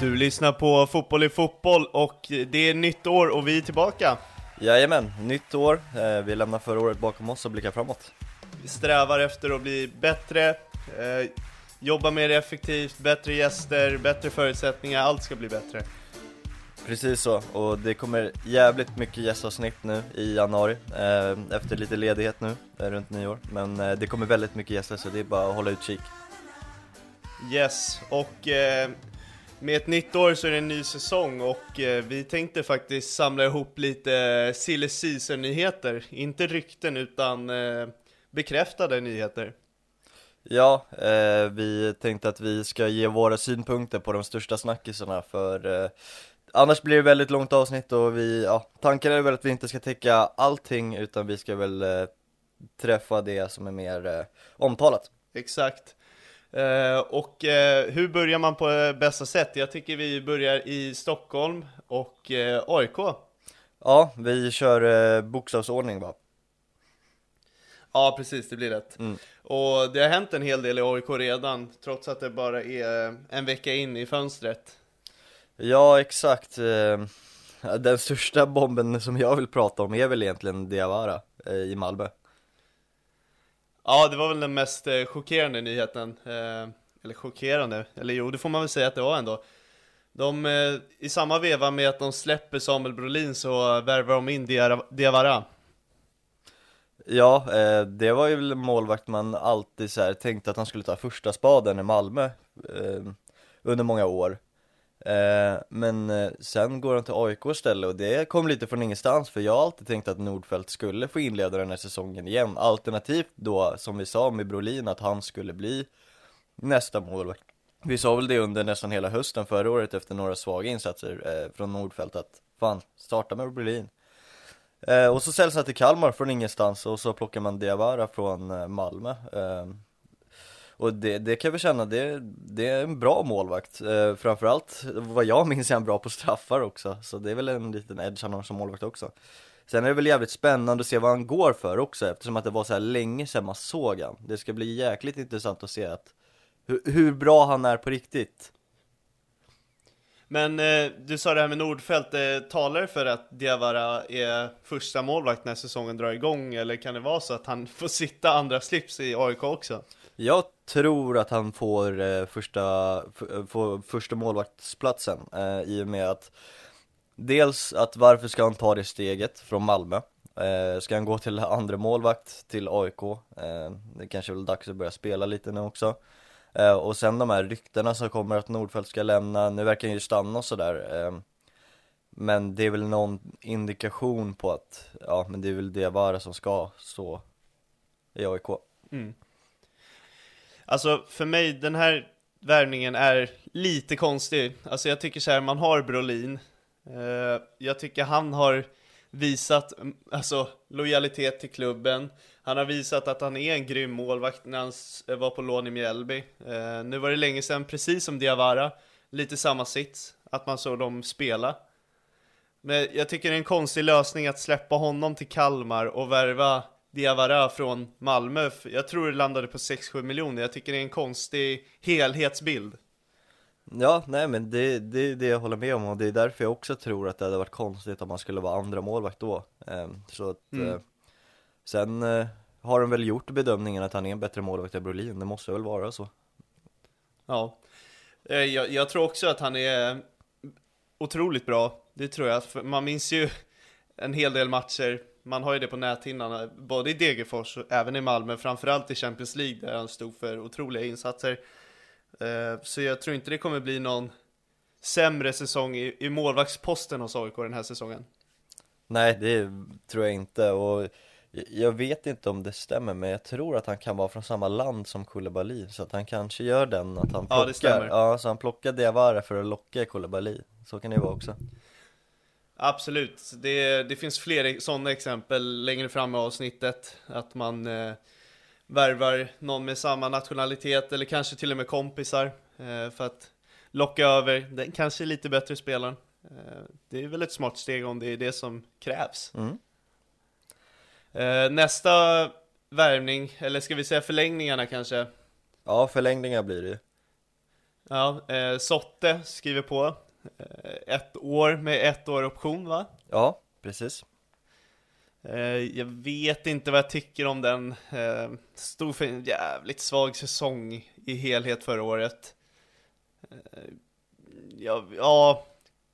Du lyssnar på Fotboll i fotboll och det är nytt år och vi är tillbaka. Jajamän, nytt år. Eh, Vi lämnar förra året bakom oss och blickar framåt. Vi strävar efter att bli bättre, eh, jobba mer effektivt, bättre gäster, bättre förutsättningar, allt ska bli bättre. Precis så, och det kommer jävligt mycket gästavsnitt nu i januari eh, Efter lite ledighet nu, runt nyår Men det kommer väldigt mycket gäster så det är bara att hålla utkik Yes, och eh, med ett nytt år så är det en ny säsong och eh, vi tänkte faktiskt samla ihop lite silly season nyheter Inte rykten utan eh, bekräftade nyheter. Ja, eh, vi tänkte att vi ska ge våra synpunkter på de största snackisarna för eh, Annars blir det väldigt långt avsnitt och vi, ja, tanken är väl att vi inte ska täcka allting utan vi ska väl eh, träffa det som är mer eh, omtalat Exakt. Eh, och eh, hur börjar man på eh, bästa sätt? Jag tycker vi börjar i Stockholm och AIK. Ja, vi kör bokstavsordning va? Ja, precis, det blir rätt. Mm. Och det har hänt en hel del i AIK redan, trots att det bara är en vecka in i fönstret. Ja, exakt. Den största bomben som jag vill prata om är väl egentligen Diawara i Malmö. Ja, det var väl den mest eh, chockerande nyheten. Eh, eller chockerande, eller jo, det får man väl säga att det var ändå. De, eh, i samma veva med att de släpper Samuel Brolin så värvar de in Diawara. Ja, det var ju väl målvakt man alltid så här tänkte att han skulle ta första spaden i Malmö under många år. Eh, men eh, sen går han till AIK istället och det kom lite från ingenstans för jag har alltid tänkt att Nordfeldt skulle få inleda den här säsongen igen. Alternativt då, som vi sa med Brolin, att han skulle bli nästa målvakt. Vi sa väl det under nästan hela hösten förra året efter några svaga insatser eh, från Nordfeldt att fan, starta med Brolin. Och så säljs han till Kalmar från ingenstans och så plockar man Diawara från Malmö. Och det, det kan vi känna, det, det är en bra målvakt. Eh, framförallt vad jag minns är han bra på straffar också, så det är väl en liten edge han har som målvakt också. Sen är det väl jävligt spännande att se vad han går för också eftersom att det var så här länge sedan man såg han. Det ska bli jäkligt intressant att se att hur, hur bra han är på riktigt. Men eh, du sa det här med Nordfeldt, eh, talar det för att Diawara är första målvakt när säsongen drar igång? Eller kan det vara så att han får sitta andra slips i AIK också? Jag tror att han får eh, första, eh, får första målvaktsplatsen eh, i och med att Dels att varför ska han ta det steget från Malmö? Eh, ska han gå till andra målvakt till AIK? Eh, det kanske är väl dags att börja spela lite nu också eh, Och sen de här ryktena som kommer att Nordfeldt ska lämna, nu verkar han ju stanna och sådär eh, Men det är väl någon indikation på att, ja men det är väl Diawara som ska stå i AIK Mm. Alltså för mig, den här värvningen är lite konstig. Alltså jag tycker så här, man har Brolin. Eh, jag tycker han har visat mm, alltså, lojalitet till klubben. Han har visat att han är en grym målvakt när han eh, var på lån i Mjällby. Eh, nu var det länge sedan, precis som Diawara, lite samma sits, att man såg dem spela. Men jag tycker det är en konstig lösning att släppa honom till Kalmar och värva Diawara från Malmö. Jag tror det landade på 6-7 miljoner. Jag tycker det är en konstig helhetsbild. Ja, nej men det, det är det jag håller med om och det är därför jag också tror att det hade varit konstigt om man skulle vara andra målvakt då Ehm, Så att, Mm. eh, sen eh, har de väl gjort bedömningen att han är en bättre målvakt än Brolin, det måste väl vara så Ja. Eh, Jag, jag tror också att han är otroligt bra. Det tror jag. Man minns ju en hel del matcher. Man har ju det på näthinnan, både i Degerfors och även i Malmö, framförallt i Champions League där han stod för otroliga insatser. Eh, Så jag tror inte det kommer bli någon sämre säsong i, i målvaktsposten hos AIK den här säsongen. Nej, det tror jag inte och jag vet inte om det stämmer men jag tror att han kan vara från samma land som Koulibaly så att han kanske gör den att han Ja, plockar, det stämmer. ja så han plockar Diawara för att locka Koulibaly, så kan det ju vara också Absolut, det, det finns fler sådana exempel längre fram i avsnittet. Att man eh, värvar någon med samma nationalitet eller kanske till och med kompisar eh, för att locka över den kanske lite bättre spelaren. Eh, det är väl ett smart steg om det är det som krävs. Mm. Eh, nästa värvning, eller ska vi säga förlängningarna kanske? Ja, förlängningar blir det ju Ja, eh, Sotte skriver på. Eh, ett år med ett år option va? Ja, precis Eh, jag vet inte vad jag tycker om den. Eh, stod för en jävligt svag säsong i helhet förra året. Ja, ja,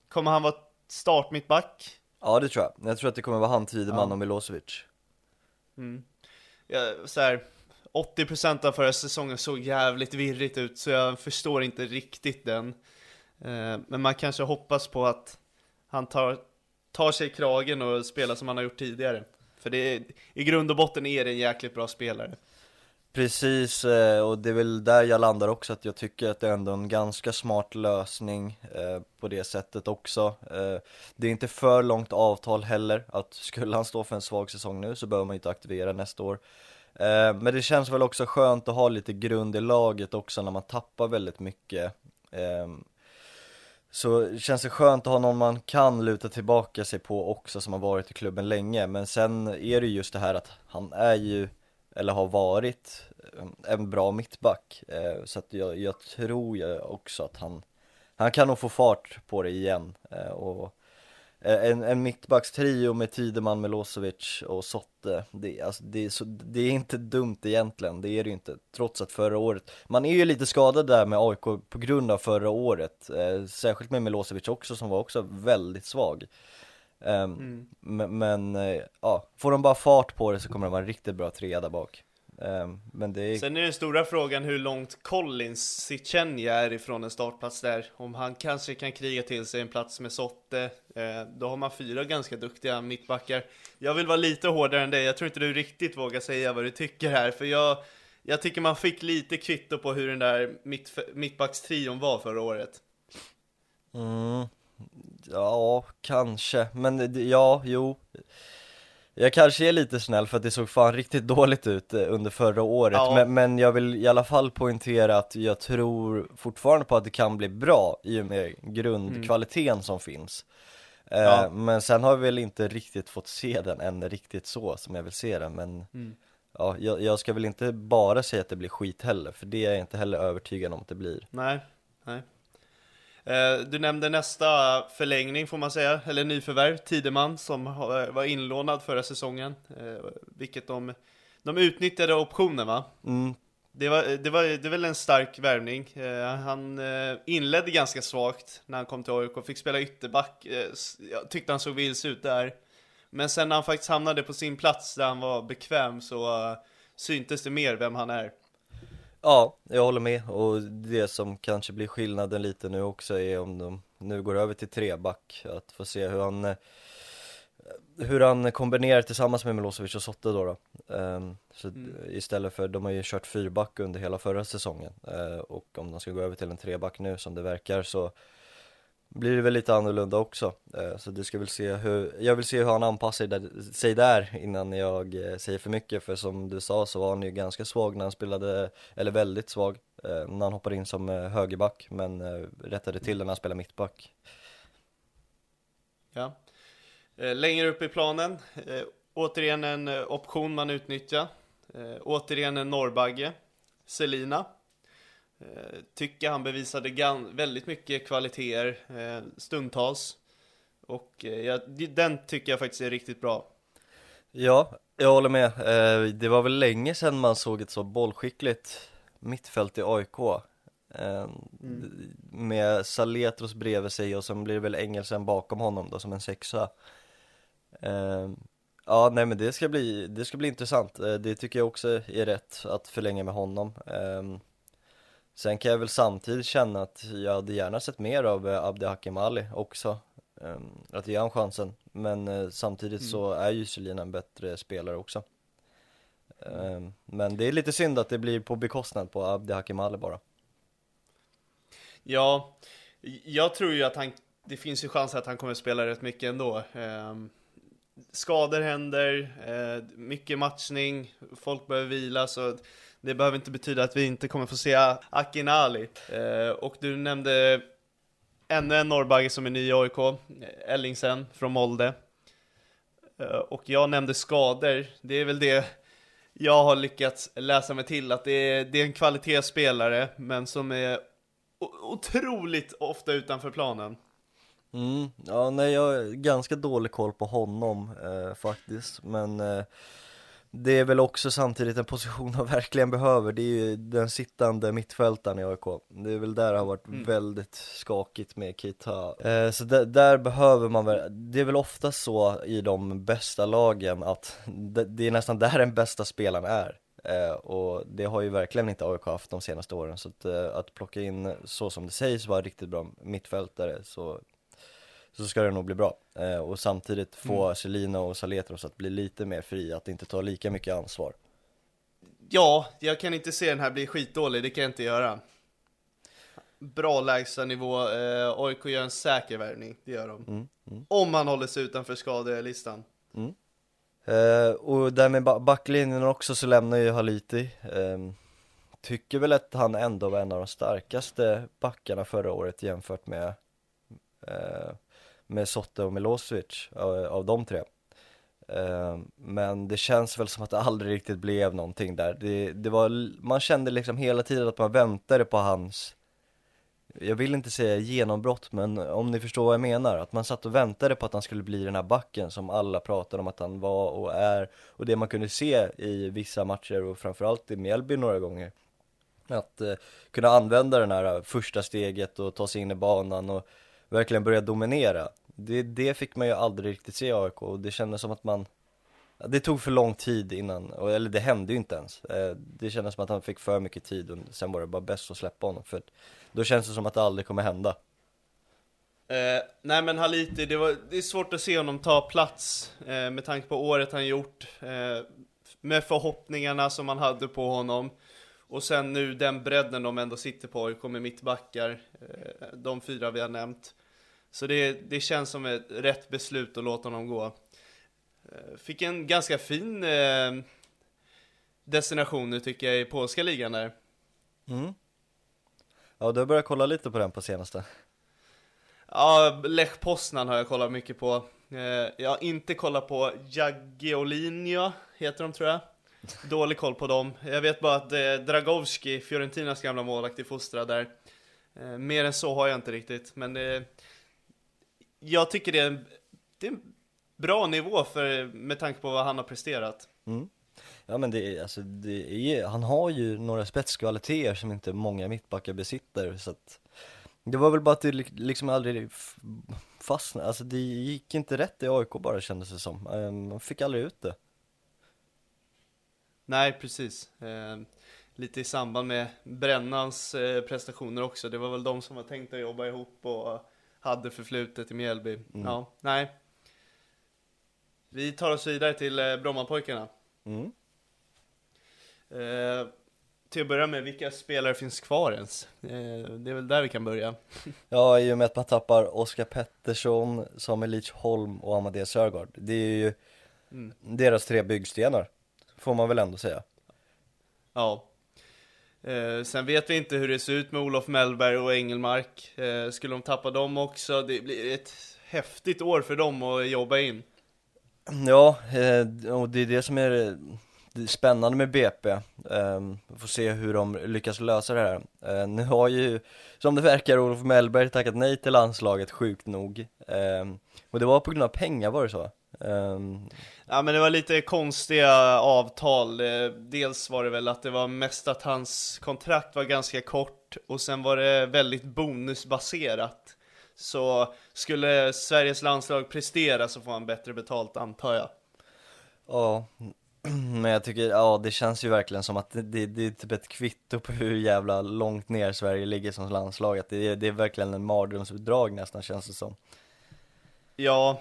kommer han vara start mitt back? Ja det tror jag, jag tror att det kommer vara han, Tideman Ja. och Milosevic Mm. Ja, så här, 80% av förra säsongen såg jävligt virrigt ut, så jag förstår inte riktigt den. Eh, men man kanske hoppas på att han tar, tar sig i kragen och spelar som han har gjort tidigare. För det är, i grund och botten är det en jäkligt bra spelare. Precis, eh, och det är väl där jag landar också, att jag tycker att det är ändå en ganska smart lösning eh, på det sättet också Det är inte för långt avtal heller, att skulle han stå för en svag säsong nu så behöver man inte aktivera nästa år Men det känns väl också skönt att ha lite grund i laget också när man tappar väldigt mycket så känns det skönt att ha någon man kan luta tillbaka sig på också som har varit i klubben länge. Men sen är det just det här att han är ju, eller har varit, eh, en bra mittback. Eh, så att jag, jag tror ju också att han, han kan nog få fart på det igen. Eh, och en, en mittbackstrio med Tideman, Milosevic och Sotte, det, alltså, det, är så, det är inte dumt egentligen, det är det ju inte, trots att förra året, man är ju lite skadad där med AIK på grund av förra året, eh, särskilt med Milosevic också som var också väldigt svag. Ehm, Men, men eh, ja, får de bara fart på det så kommer det vara en riktigt bra trea där bak. Ehm, men det är, Sen är den stora frågan hur långt Collins Sichenja är ifrån en startplats där. Om han kanske kan kriga till sig en plats med Sotte, eh, då har man fyra ganska duktiga mittbackar. Jag vill vara lite hårdare än dig, jag tror inte du riktigt vågar säga vad du tycker här, för jag, jag tycker man fick lite kvitto på hur den där mitt, mittbackstrion var förra året. Mm, ja, kanske, men ja, jo Jag kanske är lite snäll för att det såg fan riktigt dåligt ut eh, under förra året Ja. men, men jag vill i alla fall poängtera att jag tror fortfarande på att det kan bli bra i och med grundkvaliteten som finns Eh, Ja. Men sen har vi väl inte riktigt fått se den än riktigt så som jag vill se den men Ja, jag, jag ska väl inte bara säga att det blir skit heller, för det är jag inte heller övertygad om att det blir Nej, nej. Eh, Du nämnde nästa förlängning får man säga, eller nyförvärv, Tideman som har- var inlånad förra säsongen, eh, vilket de, de utnyttjade optionen va? mm, Det var, det var, det är väl en stark värvning. Eh, han eh, inledde ganska svagt när han kom till AIK, fick spela ytterback, eh, jag tyckte han såg vilse ut där. Men sen när han faktiskt hamnade på sin plats där han var bekväm så eh, syntes det mer vem han är. Ja, jag håller med och det som kanske blir skillnaden lite nu också är om de nu går över till treback, att få se hur han eh, hur han kombinerar tillsammans med Milosevic och Sotte då, då. Um, så mm. istället för, de har ju kört fyrback under hela förra säsongen uh, och om de ska gå över till en treback nu som det verkar så blir det väl lite annorlunda också. Eh, så du ska väl se hur, jag vill se hur han anpassar sig där innan jag eh, säger för mycket för som du sa så var han ju ganska svag när han spelade, eller väldigt svag eh, när han hoppade in som högerback men rättade till när han spelade mittback. Ja, längre upp i planen, återigen en option man utnyttjar. Återigen en norrbagge, Selina. Tycker han bevisade väldigt mycket kvaliteter stundtals. Och ja, den tycker jag faktiskt är riktigt bra. Ja, jag håller med. Det var väl länge sedan man såg ett så bollskickligt mittfält i AIK. Mm. Med Saletros bredvid sig och sen blir det väl Engelsen bakom honom då som en sexa. Ja, nej men det ska bli, det ska bli intressant. Det tycker jag också är rätt att förlänga med honom. Sen kan jag väl samtidigt känna att jag hade gärna sett mer av uh, Abdi Hakim Ali också. Um, att ge han chansen. Men uh, samtidigt mm. så är ju Selina en bättre spelare också. Mm. Men det är lite synd att det blir på bekostnad på Abdi Hakim Ali bara. Ja, jag tror ju att han, det finns ju chans att han kommer spela rätt mycket ändå. Um, skador händer, eh, mycket matchning, folk behöver vila så det behöver inte betyda att vi inte kommer få se Akinali. Eh, och du nämnde ännu en norrbagge som är ny i AIK, eh, Ellingsen från Molde. Eh, och jag nämnde skador, det är väl det jag har lyckats läsa mig till, att det är, det är en kvalitetsspelare, men som är otroligt ofta utanför planen. Mm, ja nej jag har ganska dålig koll på honom eh, faktiskt men eh, det är väl också samtidigt en position han verkligen behöver, det är ju den sittande mittfältaren i AIK Det är väl där det har varit mm. väldigt skakigt med Kita eh, Så där, där, behöver man väl, det är väl ofta så i de bästa lagen att det, det är nästan där den bästa spelaren är. Eh, och det har ju verkligen inte AIK haft de senaste åren. Så att, eh, att plocka in så som det sägs vara riktigt bra mittfältare så så ska det nog bli bra. Eh, och samtidigt få mm. Celina och Saletros att bli lite mer fria, att inte ta lika mycket ansvar. Ja, jag kan inte se den här bli skitdålig, det kan jag inte göra. Bra lägstanivå, eh, AIK gör en säker värvning, det gör de. Mm. Mm. Om man håller sig utanför skadelistan. Mm. Eh, och där med backlinjen också så lämnar ju Haliti. Eh, tycker väl att han ändå var en av de starkaste backarna förra året jämfört med eh, med Sotte och Milosevic av, av de tre. Ehm, men det känns väl som att det aldrig riktigt blev någonting där. Det, det var, man kände liksom hela tiden att man väntade på hans, jag vill inte säga genombrott, men om ni förstår vad jag menar. Att man satt och väntade på att han skulle bli den här backen som alla pratade om att han var och är. Och det man kunde se i vissa matcher och framförallt i Mjällby några gånger. Att eh, kunna använda den här eh, första steget och ta sig in i banan och verkligen börja dominera. Det, det fick man ju aldrig riktigt se i AIK och det kändes som att man det tog för lång tid innan, eller det hände ju inte ens. Eh, det kändes som att han fick för mycket tid och sen var det bara bäst att släppa honom för då känns det som att det aldrig kommer hända. Eh, nej men Haliti, det, var, det är svårt att se honom ta plats eh, med tanke på året han gjort, eh, med förhoppningarna som man hade på honom. Och sen nu den bredden de ändå sitter på, kommer mittbackar, eh, de fyra vi har nämnt. Så det, det känns som ett rätt beslut att låta honom gå. Eh, fick en ganska fin eh, destination nu tycker jag i polska ligan där. Mm. Ja, du har börjat kolla lite på den på senaste. Ja, Lech Poznan har jag kollat mycket på. Jag har inte kollat på Jagiellonia, heter de tror jag. Dålig koll på dem. Jag vet bara att eh, Dragowski, Fiorentinas gamla målvakt, är fostrad där. Eh, mer än så har jag inte riktigt, men eh, jag tycker det är, en, det är en bra nivå för, med tanke på vad han har presterat. Mm. Ja men det är, alltså, det är, han har ju några spetskvaliteter som inte många mittbackar besitter så att Det var väl bara att det liksom aldrig fastnade, alltså det gick inte rätt i AIK bara kändes det som, ehm, man fick aldrig ut det Nej, precis. Eh, lite i samband med Brännans eh, prestationer också. Det var väl de som var tänkt att jobba ihop och hade förflutet i Mjällby. Mm. Ja, nej. Vi tar oss vidare till eh, Brommapojkarna. Mm. Eh, till att börja med, vilka spelare finns kvar ens? Eh, det är väl där vi kan börja. Ja, i och med att man tappar Oskar Pettersson, Samuel Leach Holm och Amadeus Sörgård. Det är ju Mm. deras tre byggstenar, får man väl ändå säga. Ja. Eh, sen vet vi inte hur det ser ut med Olof Mellberg och Engelmark. Eh, skulle de tappa dem också? Det blir ett häftigt år för dem att jobba in. Ja, eh, och det är det som är eh, det spännande med BP. Um, får se hur de lyckas lösa det här. Eh, nu har ju, som det verkar, Olof Mellberg tackat nej till landslaget, sjukt nog. Ehm, och det var på grund av pengar, var det så? Ehm, Ja men det var lite konstiga avtal. Eh, Dels var det väl att det var mest att hans kontrakt var ganska kort och sen var det väldigt bonusbaserat. Så skulle Sveriges landslag prestera så får han bättre betalt antar jag. Ja, men jag tycker, ja det känns ju verkligen som att det, det, det är typ ett kvitto på hur jävla långt ner Sverige ligger som landslag. Att det, är- det är verkligen en mardrömsutdrag nästan känns det som. Ja,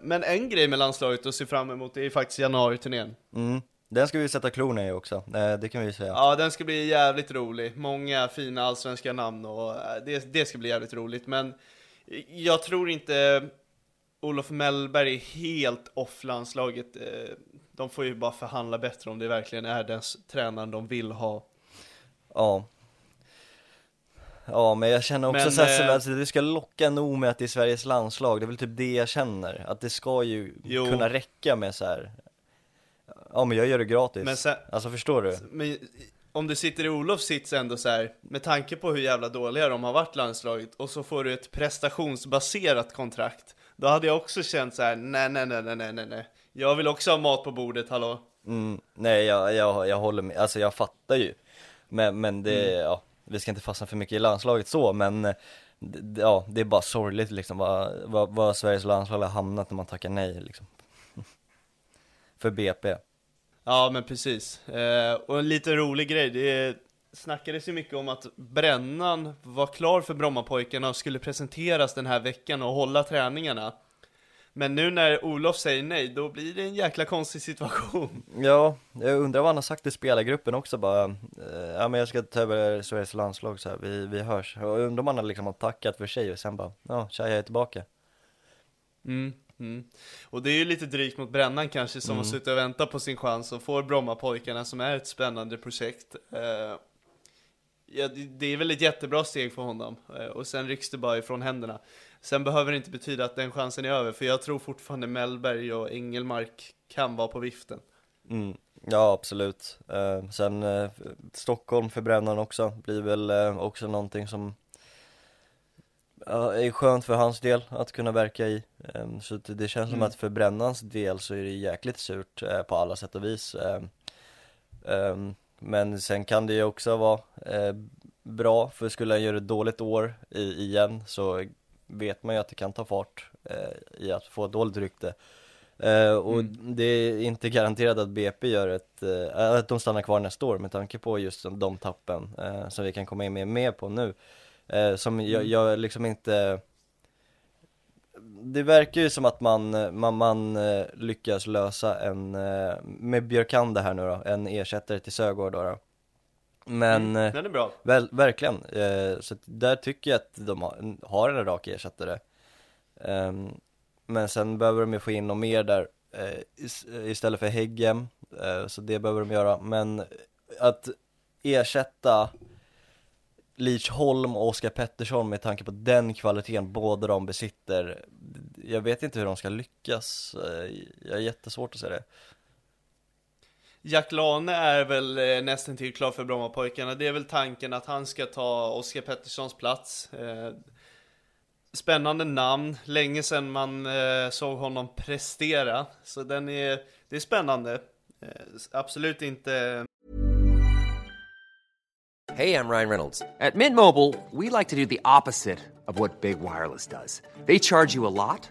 men en grej med landslaget att se fram emot är faktiskt januariturnén. Mm. Den ska vi sätta klorna i också, eh, det kan vi säga. Ja, den ska bli jävligt rolig. Många fina allsvenska namn och eh, det, det ska bli jävligt roligt. Men jag tror inte Olof Mellberg är helt off landslaget. Eh, De får ju bara förhandla bättre om det verkligen är den tränaren de vill ha. Ja. Ja men jag känner också Men, såhär, eh, så alltså, det ska locka nog med att det är Sveriges landslag, det är väl typ det jag känner. Att det ska ju Jo. kunna räcka med så här. Ja men jag gör det gratis. Men sen- Alltså förstår du? Men om du sitter i Olofs sits ändå så här, med tanke på hur jävla dåliga de har varit landslaget, och så får du ett prestationsbaserat kontrakt. Då hade jag också känt så här: nej, nej, nej, nej, nej, nej, nej. Jag vill också ha mat på bordet, hallå? Mm, nej jag, jag, jag håller med, alltså jag fattar ju Men, men det, Mm. ja, vi ska inte fastna för mycket i landslaget så men eh, Ja, det är bara sorgligt liksom vad, vad, vad Sveriges landslag har hamnat när man tackar nej liksom För BP Ja, men precis. Eh, och en lite rolig grej, det snackades ju mycket om att Brännan var klar för Brommapojkarna och skulle presenteras den här veckan och hålla träningarna. Men nu när Olof säger nej, då blir det en jäkla konstig situation. Ja, jag undrar vad han har sagt till spelargruppen också bara eh, Ja men jag ska ta över Sveriges landslag så här. Vi, vi hörs Och undrar om han har liksom tackat för sig och sen bara Ja, tja jag är tillbaka Mm, mm. Och det är ju lite drygt mot Brännan kanske som har suttit och väntat på sin chans och får Brommapojkarna som är ett spännande projekt. Eh, ja, det, det är väl ett jättebra steg för honom eh, och sen rycks det bara ifrån händerna. Sen behöver det inte betyda att den chansen är över för jag tror fortfarande Mellberg och Engelmark kan vara på viften. Mm, ja absolut. Eh, sen eh, Stockholm för Brännan också, blir väl eh, också någonting som är skönt för hans del att kunna verka i. Eh, så det, det känns som Mm. att för Brännans del så är det jäkligt surt eh, på alla sätt och vis. Eh, eh, men sen kan det ju också vara eh, bra, för skulle han göra ett dåligt år i, igen så vet man ju att det kan ta fart eh, i att få ett dåligt rykte. Eh, och Mm. det är inte garanterat att BP gör ett, eh, att de stannar kvar nästa år med tanke på just de tappen eh, som vi kan komma in med mer på nu. Eh, som jag, Mm. jag liksom inte det verkar ju som att man, man, man eh, lyckas lösa en, med Björkande här nu då, en ersättare till Sögaard då, då. Men Mm, eh, den är bra. Väl, verkligen, eh, så där tycker jag att de har, har en rak ersättare. Ehm, Men sen behöver de ju få in något mer där eh, is- istället för Häggen, så det behöver de göra. Men att ersätta Leach Holm och Oskar Pettersson med tanke på den kvaliteten båda de besitter Jag vet inte hur de ska lyckas, jag har jättesvårt att se det Jack Lane är väl eh, nästan till klar för Brommapojkarna. Det är väl tanken att han ska ta Oskar Petterssons plats. Eh, spännande namn. Länge sedan man eh, såg honom prestera. Så den är, det är spännande. Absolut inte Hej, jag Ryan Reynolds. På Mint Mobile, we like to do the opposite of what Big Wireless does. They charge you a lot,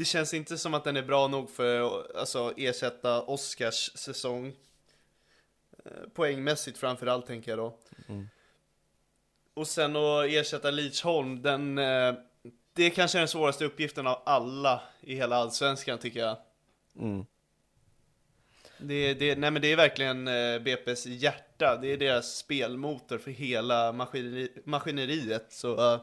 Det känns inte som att den är bra nog för att alltså, ersätta Oscars säsong. Eh, Poängmässigt framförallt tänker jag då. Och sen att ersätta Leach Holm, den, eh, det är kanske den svåraste uppgiften av alla i hela Allsvenskan tycker jag. Mm. Det, det, nej men det är verkligen eh, BP's hjärta, det är deras spelmotor för hela maskineri, maskineriet. Så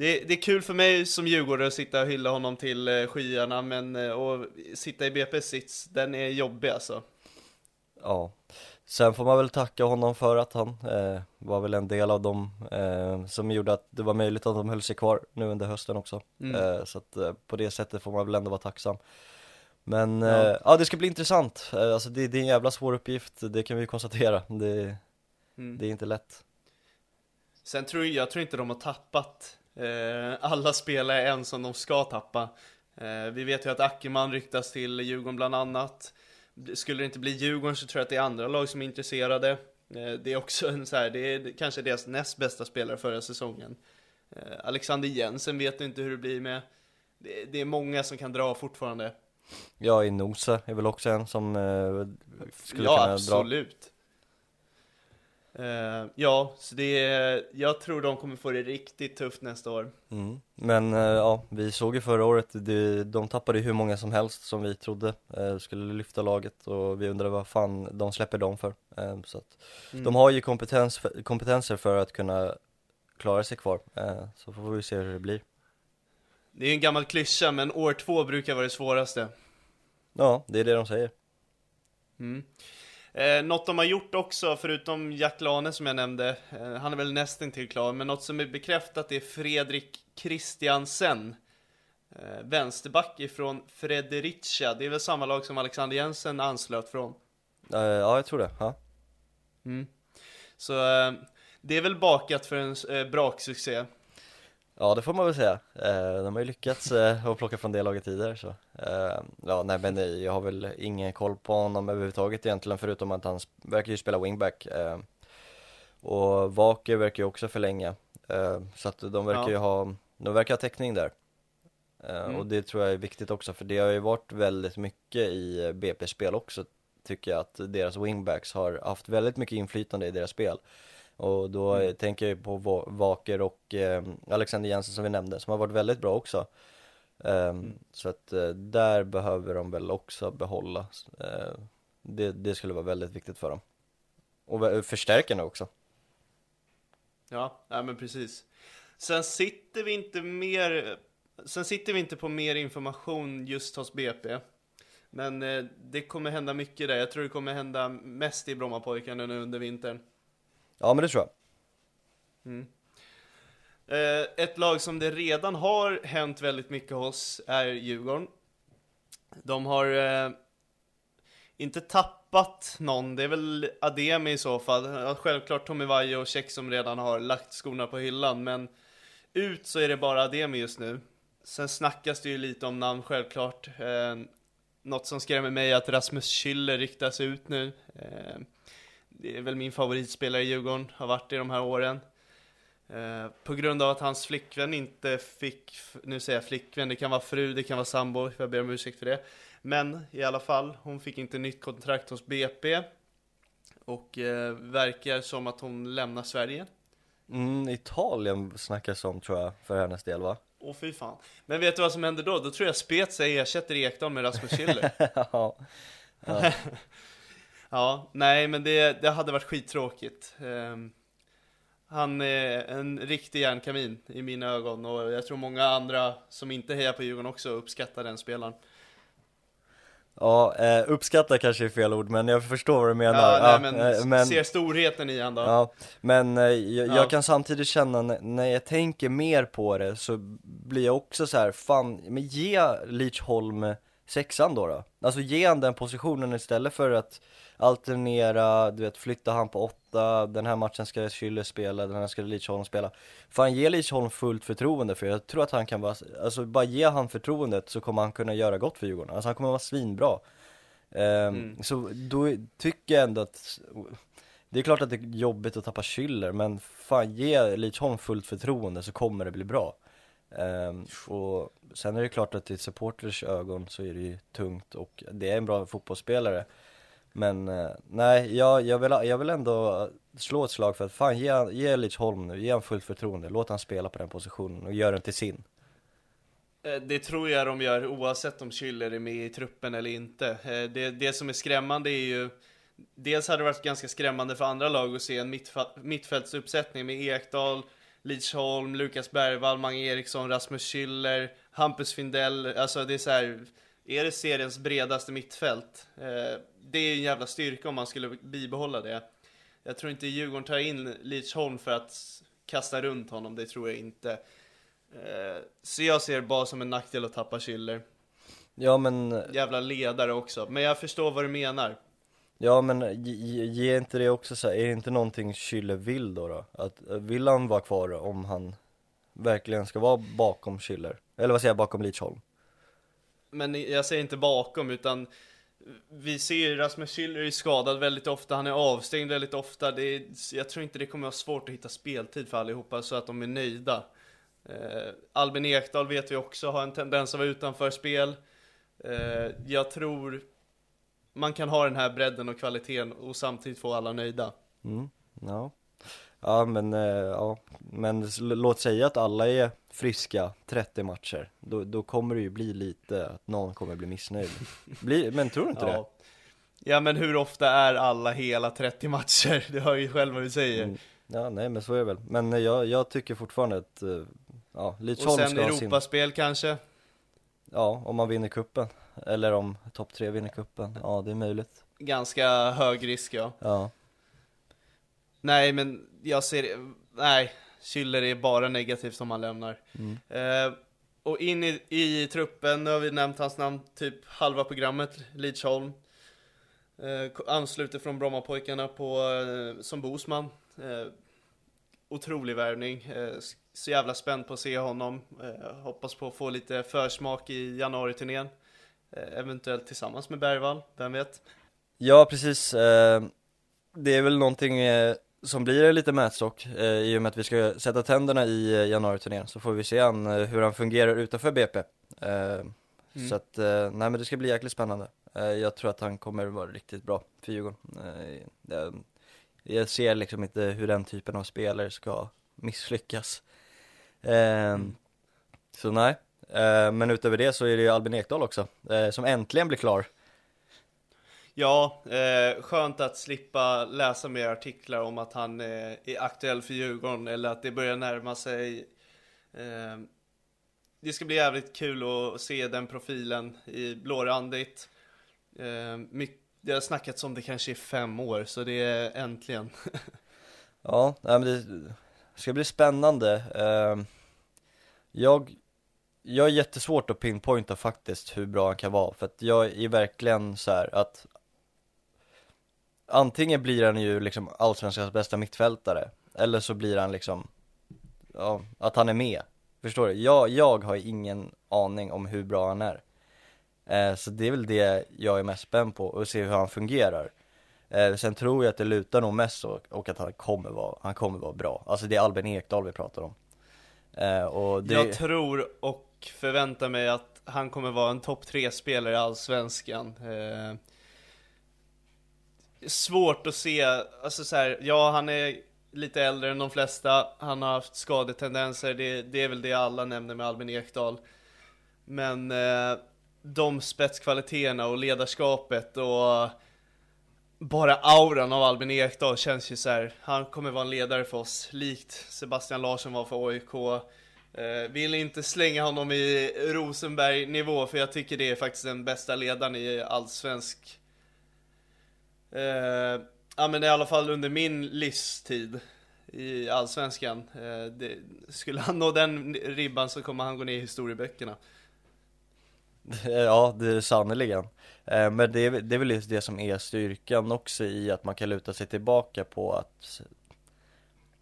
det, det är kul för mig som djurgårdare att sitta och hylla honom till eh, skyarna, men eh, att sitta i BP's sits, den är jobbig alltså. Ja, sen får man väl tacka honom för att han eh, var väl en del av dem eh, som gjorde att det var möjligt att de höll sig kvar nu under hösten också. Eh, så att eh, på det sättet får man väl ändå vara tacksam. Men ja, eh, ja det ska bli intressant. Eh, alltså det, det är en jävla svår uppgift, det kan vi konstatera. Det, det är inte lätt. Sen tror jag, jag tror inte de har tappat eh, alla spelare än som de ska tappa. Eh, vi vet ju att Ackerman ryktas till Djurgården bland annat. Skulle det inte bli Djurgården så tror jag att det är andra lag som är intresserade. Eh, det är också en så här, det är kanske deras näst bästa spelare förra säsongen. Eh, Alexander Jensen vet inte hur det blir med. Det, är många som kan dra fortfarande. Ja, i Nosa är väl också en som eh, skulle ja, kunna dra. absolut. Eh, ja, så det är, jag tror de kommer få det riktigt tufft nästa år. Mm. Men eh, ja, vi såg ju förra året, det, de tappade ju hur många som helst som vi trodde eh, skulle lyfta laget och vi undrade vad fan de släpper dem för. Så att de har ju kompetens kompetenser för att kunna klara sig kvar, så får vi se hur det blir. Det är ju en gammal klyscha, men år två brukar vara det svåraste. Ja, det är det de säger. Eh, något de har gjort också, förutom Jack Lane som jag nämnde, eh, han är väl nästan till klar, men något som är bekräftat är Fredrik Christiansen. Eh, vänsterback ifrån Fredericia, det är väl samma lag som Alexander Jensen anslöt från. Eh, ja, jag tror det. Ja. Så eh, det är väl bakat för en eh, braksuccé. Ja det får man väl säga, eh, de har ju lyckats eh, att plocka från det laget tidigare så eh, Ja nej men nej, jag har väl ingen koll på honom överhuvudtaget egentligen förutom att han verkar ju spela wingback eh, Och Vaker verkar ju också förlänga Så att de verkar Ja. ju ha, de verkar ha täckning där. Eh, Och det tror jag är viktigt också för det har ju varit väldigt mycket i BP-spel också Tycker jag att deras wingbacks har haft väldigt mycket inflytande i deras spel och då eh, tänker jag på Va- Vaker och eh, Alexander Jensen som vi nämnde, som har varit väldigt bra också. Ehm, Så att eh, där behöver de väl också behålla. Eh, det, det skulle vara väldigt viktigt för dem. Och förstärkarna också. Ja, nej men precis. Sen sitter vi inte mer, sen sitter vi inte på mer information just hos BP. Men eh, det kommer hända mycket där. Jag tror det kommer hända mest i Brommapojkarna nu under vintern. Ja men det tror jag. Mm. Eh, ett lag som det redan har hänt väldigt mycket hos är Djurgården. De har eh, inte tappat någon, det är väl Ademi i så fall. Självklart Tommy Vaiho och Check som redan har lagt skorna på hyllan, men ut så är det bara Ademi just nu. Sen snackas det ju lite om namn självklart. Eh, något som skrämmer mig är att Rasmus Schüller ryktas ut nu. Eh, det är väl min favoritspelare i Djurgården, har varit i de här åren. Eh, på grund av att hans flickvän inte fick, nu säger jag flickvän, det kan vara fru, det kan vara sambo, jag ber om ursäkt för det. Men i alla fall, hon fick inte nytt kontrakt hos BP. Och eh, verkar som att hon lämnar Sverige. Mm, Italien snackas om tror jag, för hennes del va? Åh fy fan. Men vet du vad som händer då? Då tror jag Spezia ersätter Ekdal med Rasmus Schüller. ja. ja, nej men det, det hade varit skittråkigt. Um, han är en riktig järnkamin i mina ögon och jag tror många andra som inte hejar på Djurgården också uppskattar den spelaren. Ja, eh, uppskatta kanske är fel ord, men jag förstår vad du menar. Ja, nej, ja, men, eh, men ser storheten i han då. Ja, men eh, jag, Ja. jag kan samtidigt känna när, när jag tänker mer på det så blir jag också så här, fan, men ge Leach Holm sexan då då. Alltså ge han den positionen istället för att alternera, du vet flytta han på åtta, den här matchen ska Schüller spela, den här ska Leach Holm spela. Fan ge Leach Holm fullt förtroende för jag tror att han kan vara, alltså bara ge han förtroendet så kommer han kunna göra gott för Djurgården. Alltså han kommer vara svinbra. Ehm, Så då tycker jag ändå att det är klart att det är jobbigt att tappa Schüller, men fan ge Leach Holm fullt förtroende så kommer det bli bra. Ehm, och sen är det klart att i supporters ögon så är det ju tungt och det är en bra fotbollsspelare. Men eh, nej, jag, jag, vill, jag vill ändå slå ett slag för att fan ge, ge Lich Holm nu, ge han fullt förtroende, låt han spela på den positionen och gör den till sin. Eh, det tror jag de gör oavsett om Schüller är med i truppen eller inte. Eh, det, det som är skrämmande är ju Dels hade det varit ganska skrämmande för andra lag att se en mittfa- mittfältsuppsättning med Ekdal, Lidsholm, Lukas Bergvall, Mange Eriksson, Rasmus Schüller, Hampus Findell. Alltså det är så här, är det seriens bredaste mittfält? Eh, Det är en jävla styrka om man skulle bibehålla det. Jag tror inte Djurgården tar in Lidsholm för att kasta runt honom, det tror jag inte. Eh, Så jag ser det bara som en nackdel att tappa Schüller. Ja men, Jävla ledare också, men jag förstår vad du menar ja men ge, ge- inte det också så här, är det inte någonting Schüller vill då då? Att, eh, vill han vara kvar om han verkligen ska vara bakom Schüller? Eller vad säger jag, bakom Leach Men jag säger inte bakom, utan vi ser ju Rasmus Schüller är skadad väldigt ofta, han är avstängd väldigt ofta. Det är, jag tror inte det kommer vara svårt att hitta speltid för allihopa så att de är nöjda. Eh, Albin Ekdal vet vi också har en tendens att vara utanför spel. Eh, jag tror man kan ha den här bredden och kvaliteten och samtidigt få alla nöjda. Mm, ja. Ja men, eh, ja, men låt säga att alla är friska 30 matcher, då, då kommer det ju bli lite att någon kommer bli missnöjd. Bli, men tror du inte det? Ja. ja, men hur ofta är alla hela 30 matcher? Du hör ju själv vad du säger. Mm. Ja nej men så är det väl, men eh, jag, jag tycker fortfarande att, eh, ja, Leach Och Holm sen ska ha sin, Europaspel kanske? Ja om man vinner kuppen eller om topp 3 vinner kuppen, ja det är möjligt. Ganska hög risk ja. Ja, Nej, men jag ser, nej, Schüller är bara negativt om han lämnar. Eh, och in i, i truppen, nu har vi nämnt hans namn typ halva programmet, Lidsholm. Eh, ansluter från Brommapojkarna på, eh, som Bosman. Eh, otrolig värvning, eh, så jävla spänd på att se honom. Eh, hoppas på att få lite försmak i januari-turnén. Eh, eventuellt tillsammans med Bergvall, vem vet? ja precis, eh, det är väl någonting eh, som blir en liten mätstock eh, i och med att vi ska sätta tänderna i eh, januariturnén så får vi se han, hur han fungerar utanför BP. Eh, Så att, nej men det ska bli jäkligt spännande. Jag tror att han kommer vara riktigt bra för Djurgården. Jag, jag ser liksom inte hur den typen av spelare ska misslyckas. Eh, Så nej, eh, men utöver det så är det ju Albin Ekdal också, eh, som äntligen blir klar. Ja, eh, skönt att slippa läsa mer artiklar om att han eh, är aktuell för Djurgården eller att det börjar närma sig. Eh, det ska bli jävligt kul att se den profilen i blårandigt. Eh, mycket, det har snackats om det kanske i fem år, så det är äntligen. Ja, nej, men det det ska bli spännande. Ehm, jag, jag är jättesvårt att pinpointa faktiskt hur bra han kan vara, för att jag är verkligen så här att Antingen blir han ju liksom allsvenskans bästa mittfältare, eller så blir han liksom, ja, att han är med. Förstår du? Jag, jag har ingen aning om hur bra han är. Ehm, så det är väl det jag är mest spänd på, och se hur han fungerar. Eh, sen tror jag att det lutar nog mest och, och att han kommer vara, han kommer vara bra. Alltså det är Albin Ekdal vi pratar om. Eh, och det, Jag tror och förväntar mig att han kommer vara en topp tre spelare i Allsvenskan. Eh, svårt att se, alltså så här, ja han är lite äldre än de flesta, han har haft skadetendenser, det, det är väl det alla nämner med Albin Ekdal. Men eh, de spetskvaliteterna och ledarskapet och bara auran av Albin Ekdal känns ju så här. han kommer vara en ledare för oss, likt Sebastian Larsson var för AIK. Eh, vill inte slänga honom i Rosenberg-nivå, för jag tycker det är faktiskt den bästa ledaren i allsvensk eh, Ja men i alla fall under min livstid i Allsvenskan. Eh, det, skulle han nå den ribban så kommer han gå ner i historieböckerna. Ja, det är sannerligen. Eh, men det är, det är väl just det som är styrkan också i att man kan luta sig tillbaka på att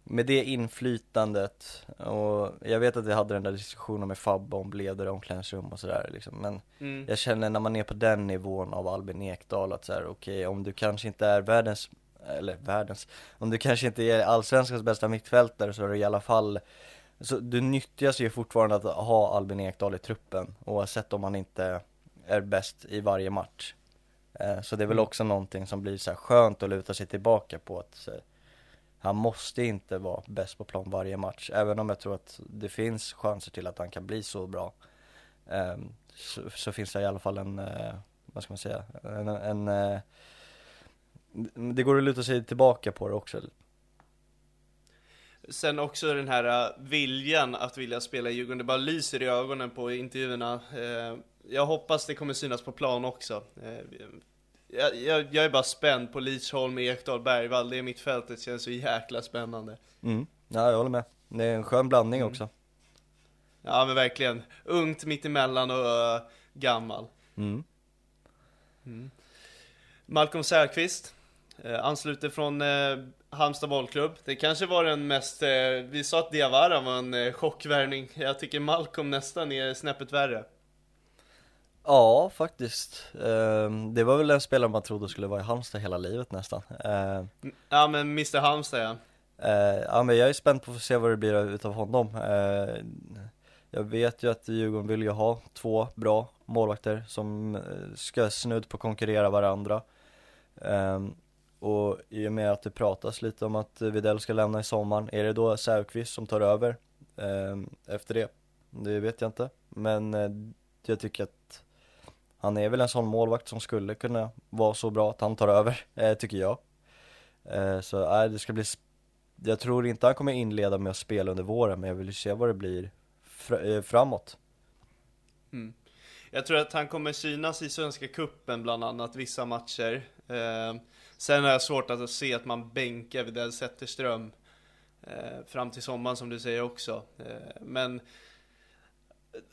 med det inflytandet och jag vet att vi hade den där diskussionen med Fabbe om ledare, omklädningsrum och sådär liksom. Men mm. jag känner när man är på den nivån av Albin Ekdal att såhär, okej okay, om du kanske inte är världens, eller världens, om du kanske inte är allsvenskans bästa mittfältare så är du i alla fall så du nyttjas ju fortfarande att ha Albin Ekdal i truppen oavsett om han inte är bäst i varje match. Eh, så det är väl mm. också någonting som blir så skönt att luta sig tillbaka på att han måste inte vara bäst på plan varje match, även om jag tror att det finns chanser till att han kan bli så bra. Ehm, så, så finns det i alla fall en, eh, vad ska man säga, en, en eh, det går att luta sig tillbaka på det också. Sen också den här viljan att vilja spela i Djurgården, det bara lyser i ögonen på intervjuerna. Jag hoppas det kommer synas på plan också. Uh, jag, jag, jag, är bara spänd på Lidsholm, Ekdal, Bergvall, det mittfältet känns så jäkla spännande. Mm, ja jag håller med. Det är en skön blandning mm. också. Ja men verkligen. Ungt mittemellan och uh, gammal. Mm. Mm. Malcolm Säfqvist, eh, ansluter från eh, Halmstad bollklubb. Det kanske var den mest, eh, vi sa att Diawara var en eh, chockvärvning. Jag tycker Malcolm nästan är snäppet värre. Ja, faktiskt. Ehm, det var väl en spelare man trodde skulle vara i Halmstad hela livet nästan. Ehm, ja, men Mr Halmstad ja. Ehm, ja, men jag är spänd på att se vad det blir utav honom. Jag vet ju att Djurgården vill ju ha två bra målvakter som eh, ska snudd på konkurrera varandra. Och i och med att det pratas lite om att Videll ska lämna i sommaren, är det då Säfqvist som tar över efter det? Det vet jag inte, men eh, jag tycker att han är väl en sån målvakt som skulle kunna vara så bra att han tar över, eh, tycker jag. Eh, så nej, det ska bli, jag tror inte han kommer inleda med att spela under våren, men jag vill ju se vad det blir fr eh, framåt. Mm. Jag tror att han kommer synas i Svenska Kuppen bland annat, vissa matcher. Eh, sen har jag svårt att se att man bänkar Widell Zetterström eh, fram till sommaren som du säger också. Eh, men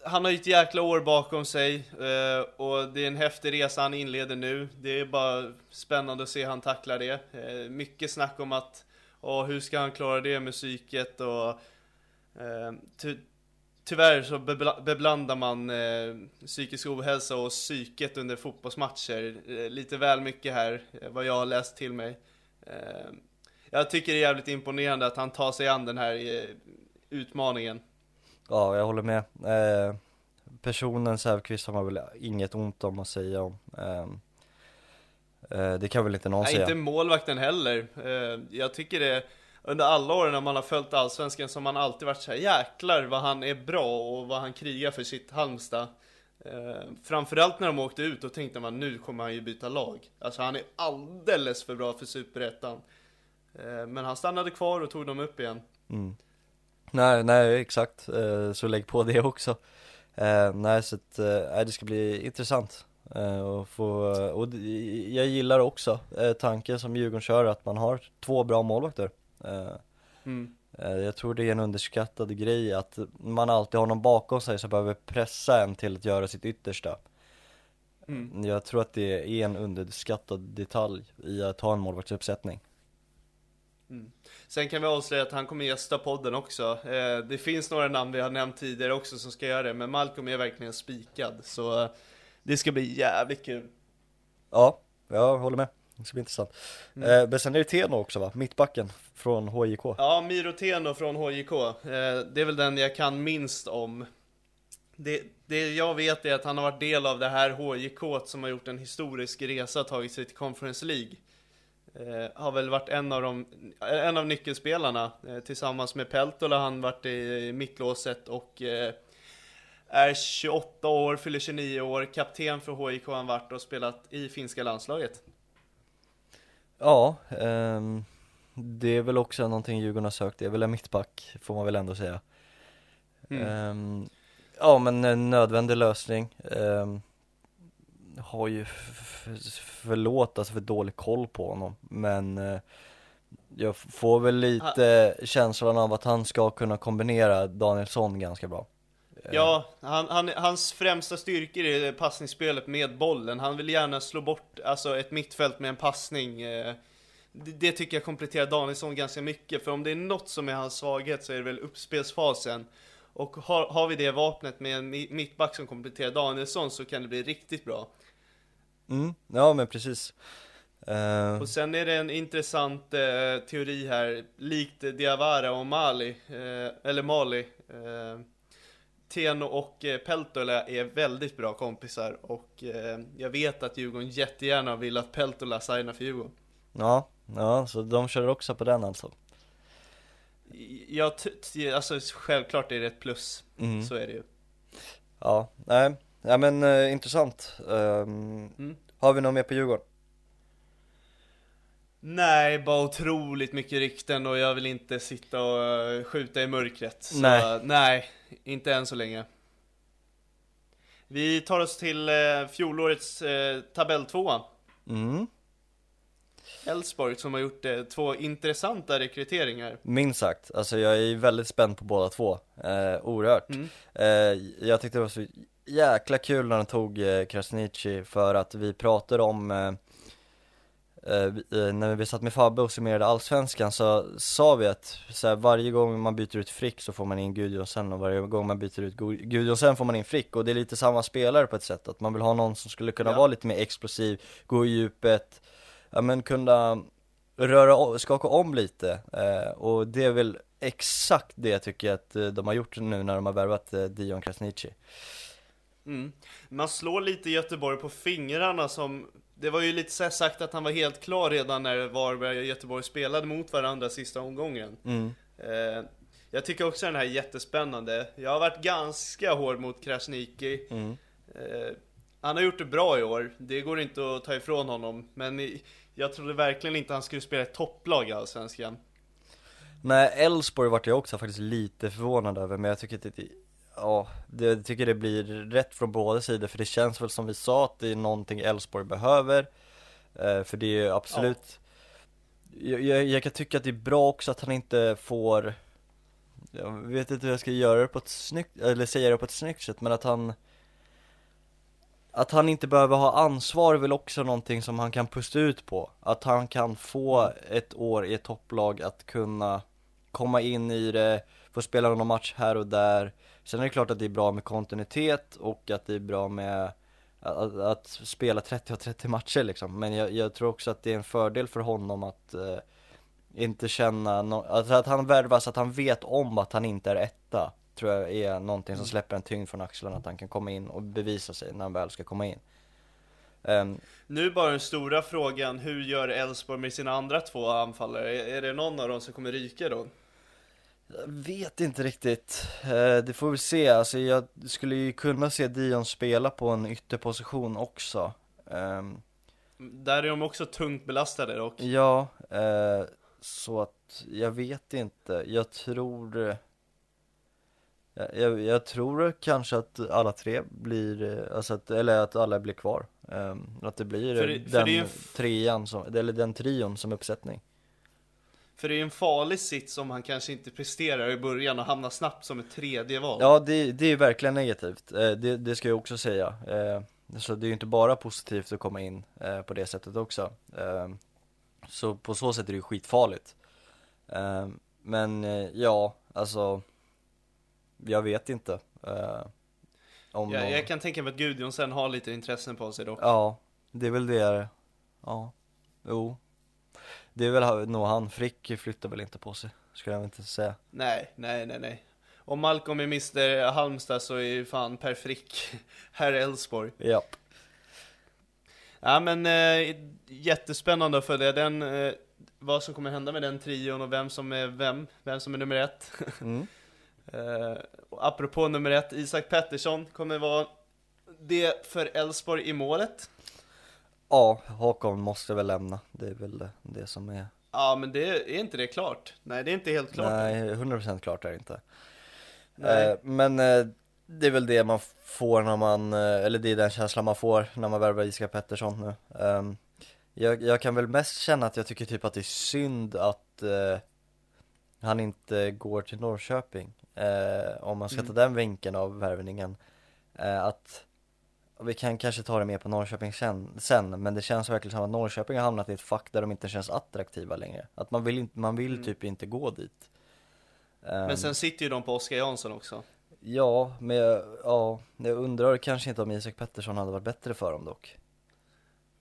han har ju ett jäkla år bakom sig eh, och det är en häftig resa han inleder nu. Det är bara spännande att se hur han tacklar det. Eh, mycket snack om att, oh, hur ska han klara det med psyket och eh, ty Tyvärr så beblandar man eh, psykisk ohälsa och psyket under fotbollsmatcher eh, lite väl mycket här, eh, vad jag har läst till mig. jag tycker det är jävligt imponerande att han tar sig an den här utmaningen. Ja, jag håller med. Eh, personen Säfqvist har man väl inget ont om att säga om. Eh, eh, det kan väl inte någon Nej, säga. inte målvakten heller. Eh, jag tycker det, under alla åren när man har följt Allsvenskan så har man alltid varit så här, jäklar vad han är bra och vad han krigar för sitt Halmstad. Eh, framförallt när de åkte ut, då tänkte man nu kommer han ju byta lag. Alltså han är alldeles för bra för Superettan. Eh, men han stannade kvar och tog dem upp igen. Mm. Nej, nej exakt, eh, så lägg på det också. Eh, Nej så att, eh, det ska bli intressant och, få, och jag gillar också tanken som Djurgården kör att man har två bra målvakter. Mm. Jag tror det är en underskattad grej att man alltid har någon bakom sig som behöver pressa en till att göra sitt yttersta. Mm. Jag tror att det är en underskattad detalj i att ha en målvaktsuppsättning Mm. Sen kan vi avslöja att han kommer gästa podden också. Eh, det finns några namn vi har nämnt tidigare också som ska göra det, men Malcolm är verkligen spikad. Så eh, det ska bli jävligt kul. Ja, jag håller med. Det ska bli intressant. Mm. Eh, men sen är det Teno också va? Mittbacken från HJK. Ja, Miro Teno från HJK. Eh, det är väl den jag kan minst om. Det, det jag vet är att han har varit del av det här HJK som har gjort en historisk resa tagit sig till Conference League. Eh, har väl varit en av, de, en av nyckelspelarna. Eh, tillsammans med Peltola har han varit i mittlåset och eh, är 28 år, fyller 29 år, kapten för HIK har han varit och spelat i finska landslaget. Ja, ehm, det är väl också någonting Djurgården har sökt, det är väl en mittback får man väl ändå säga. Mm. Ehm, ja men en nödvändig lösning. Har ju förlåt alltså för dålig koll på honom men eh, jag får väl lite känslan av att han ska kunna kombinera Danielsson ganska bra. Ja, han, han, hans främsta styrkor är passningsspelet med bollen. Han vill gärna slå bort alltså, ett mittfält med en passning. eh. Det, det tycker jag kompletterar Danielsson ganska mycket, för om det är något som är hans svaghet så är det väl uppspelsfasen. Och har, har vi det vapnet med en mi- mittback som kompletterar Danielsson så kan det bli riktigt bra. Mm, ja men precis. Ehm, Och sen är det en intressant eh, teori här, likt Diawara och Mali, eh, eller Mali. Teno och Peltola är väldigt bra kompisar och jag vet att Djurgården jättegärna vill att Peltola signar för Djurgården. ja, ja, så de kör också på den alltså. Jag, t- alltså självklart är det ett plus, Mm. så är det ju. Ja, nej, ja men eh, intressant. Ehm, Mm. Har vi något mer på Djurgården? Nej, bara otroligt mycket rykten och jag vill inte sitta och eh, skjuta i mörkret. Så, Nej. nej, inte än så länge. Vi tar oss till eh, fjolårets eh, tabelltvåa. Mm. Elfsborg som har gjort eh, två intressanta rekryteringar. Minst sagt, alltså jag är väldigt spänd på båda två, eh, oerhört Mm. eh, Jag tyckte det var så jäkla kul när de tog eh, Krasniqi för att vi pratade om eh, eh, eh, När vi satt med Fabbe och summerade Allsvenskan så sa vi att så här, varje gång man byter ut Frick så får man in Gudjonsen och varje gång man byter ut Gudjonsen får man in Frick. Och det är lite samma spelare på ett sätt, att man vill ha någon som skulle kunna Ja. vara lite mer explosiv, gå i djupet, ja men kunna röra skaka om lite. Och det är väl exakt det jag tycker att de har gjort nu när de har värvat Dion Krasniqi Mm. Man slår lite Göteborg på fingrarna som Det var ju lite så sagt att han var helt klar redan när Varberg och Göteborg spelade mot varandra sista omgången mm. eh, Jag tycker också den här är jättespännande Jag har varit ganska hård mot Krasniqi Mm. eh, Han har gjort det bra i år, det går inte att ta ifrån honom Men i, jag trodde verkligen inte han skulle spela ett topplag i Allsvenskan Nej, Elfsborg vart jag också faktiskt lite förvånad över men jag tycker att det, ja, det, jag tycker det blir rätt från båda sidor för det känns väl som vi sa att det är någonting Elfsborg behöver. Eh, För det är ju absolut jag, jag, jag kan tycka att det är bra också att han inte får Jag vet inte hur jag ska göra det på ett snyggt, eller säga det på ett snyggt sätt men att han att han inte behöver ha ansvar är väl också någonting som han kan pusta ut på. Att han kan få ett år i ett topplag att kunna komma in i det, få spela någon match här och där Sen är det klart att det är bra med kontinuitet och att det är bra med att, att spela 30 av 30 matcher liksom Men jag, jag tror också att det är en fördel för honom att eh, inte känna, no alltså att han värvas, att han vet om att han inte är etta Tror jag är någonting som släpper en tyngd från axlarna, att han kan komma in och bevisa sig när han väl ska komma in Ehm, Nu bara den stora frågan, hur gör Elfsborg med sina andra två anfallare? Är, är det någon av dem som kommer ryka då? Jag vet inte riktigt, eh, det får vi se, alltså jag skulle ju kunna se Dion spela på en ytterposition också. Ehm, Där är de också tungt belastade dock. Ja, eh, så att jag vet inte, jag tror jag, jag, tror kanske att alla tre blir, eh, alltså att, eller att alla blir kvar. Ehm, Att det blir För det- för den det är trean som, eller den trion som uppsättning För det är en farlig sits om han kanske inte presterar i början och hamnar snabbt som ett tredje val. Ja det, det är verkligen negativt, eh, det, det ska jag också säga. Eh, Så det är ju inte bara positivt att komma in eh, på det sättet också. Så på så sätt är det ju skitfarligt. Men ja, alltså Jag vet inte om någon... jag kan tänka mig att Gudjonsen har lite intressen på sig dock. Ja, det är väl det. Ja, jo Det är väl nog han, Frick flyttar väl inte på sig, skulle jag inte säga Nej, nej, nej, nej. Om Malcolm är Mr Halmstad så är ju fan Per Frick herr Elfsborg. Japp Ja men eh, jättespännande att följa den, eh, vad som kommer hända med den trion och vem som är vem, vem som är nummer ett. Mm. eh, och apropå nummer ett, Isak Pettersson kommer vara det för Elfsborg i målet. Ja, Håkon måste väl lämna, det är väl det, det som är Ja men det är inte det klart? Nej det är inte helt klart. Nej, 100% klart är det inte Nej. Eh, Men eh, det är väl det man får när man, eh, eller det är den känslan man får när man värvar Isak Pettersson nu Ehm, jag, jag kan väl mest känna att jag tycker typ att det är synd att eh, han inte går till Norrköping Om man ska ta den vinkeln av värvningen Att vi kan kanske ta det mer på Norrköping sen, sen, men det känns verkligen som att Norrköping har hamnat i ett fack där de inte känns attraktiva längre Att man vill, inte, man vill typ inte gå dit Ehm, Men sen sitter ju de på Oskar Jansson också. Ja, men ja, jag undrar kanske inte om Isak Pettersson hade varit bättre för dem dock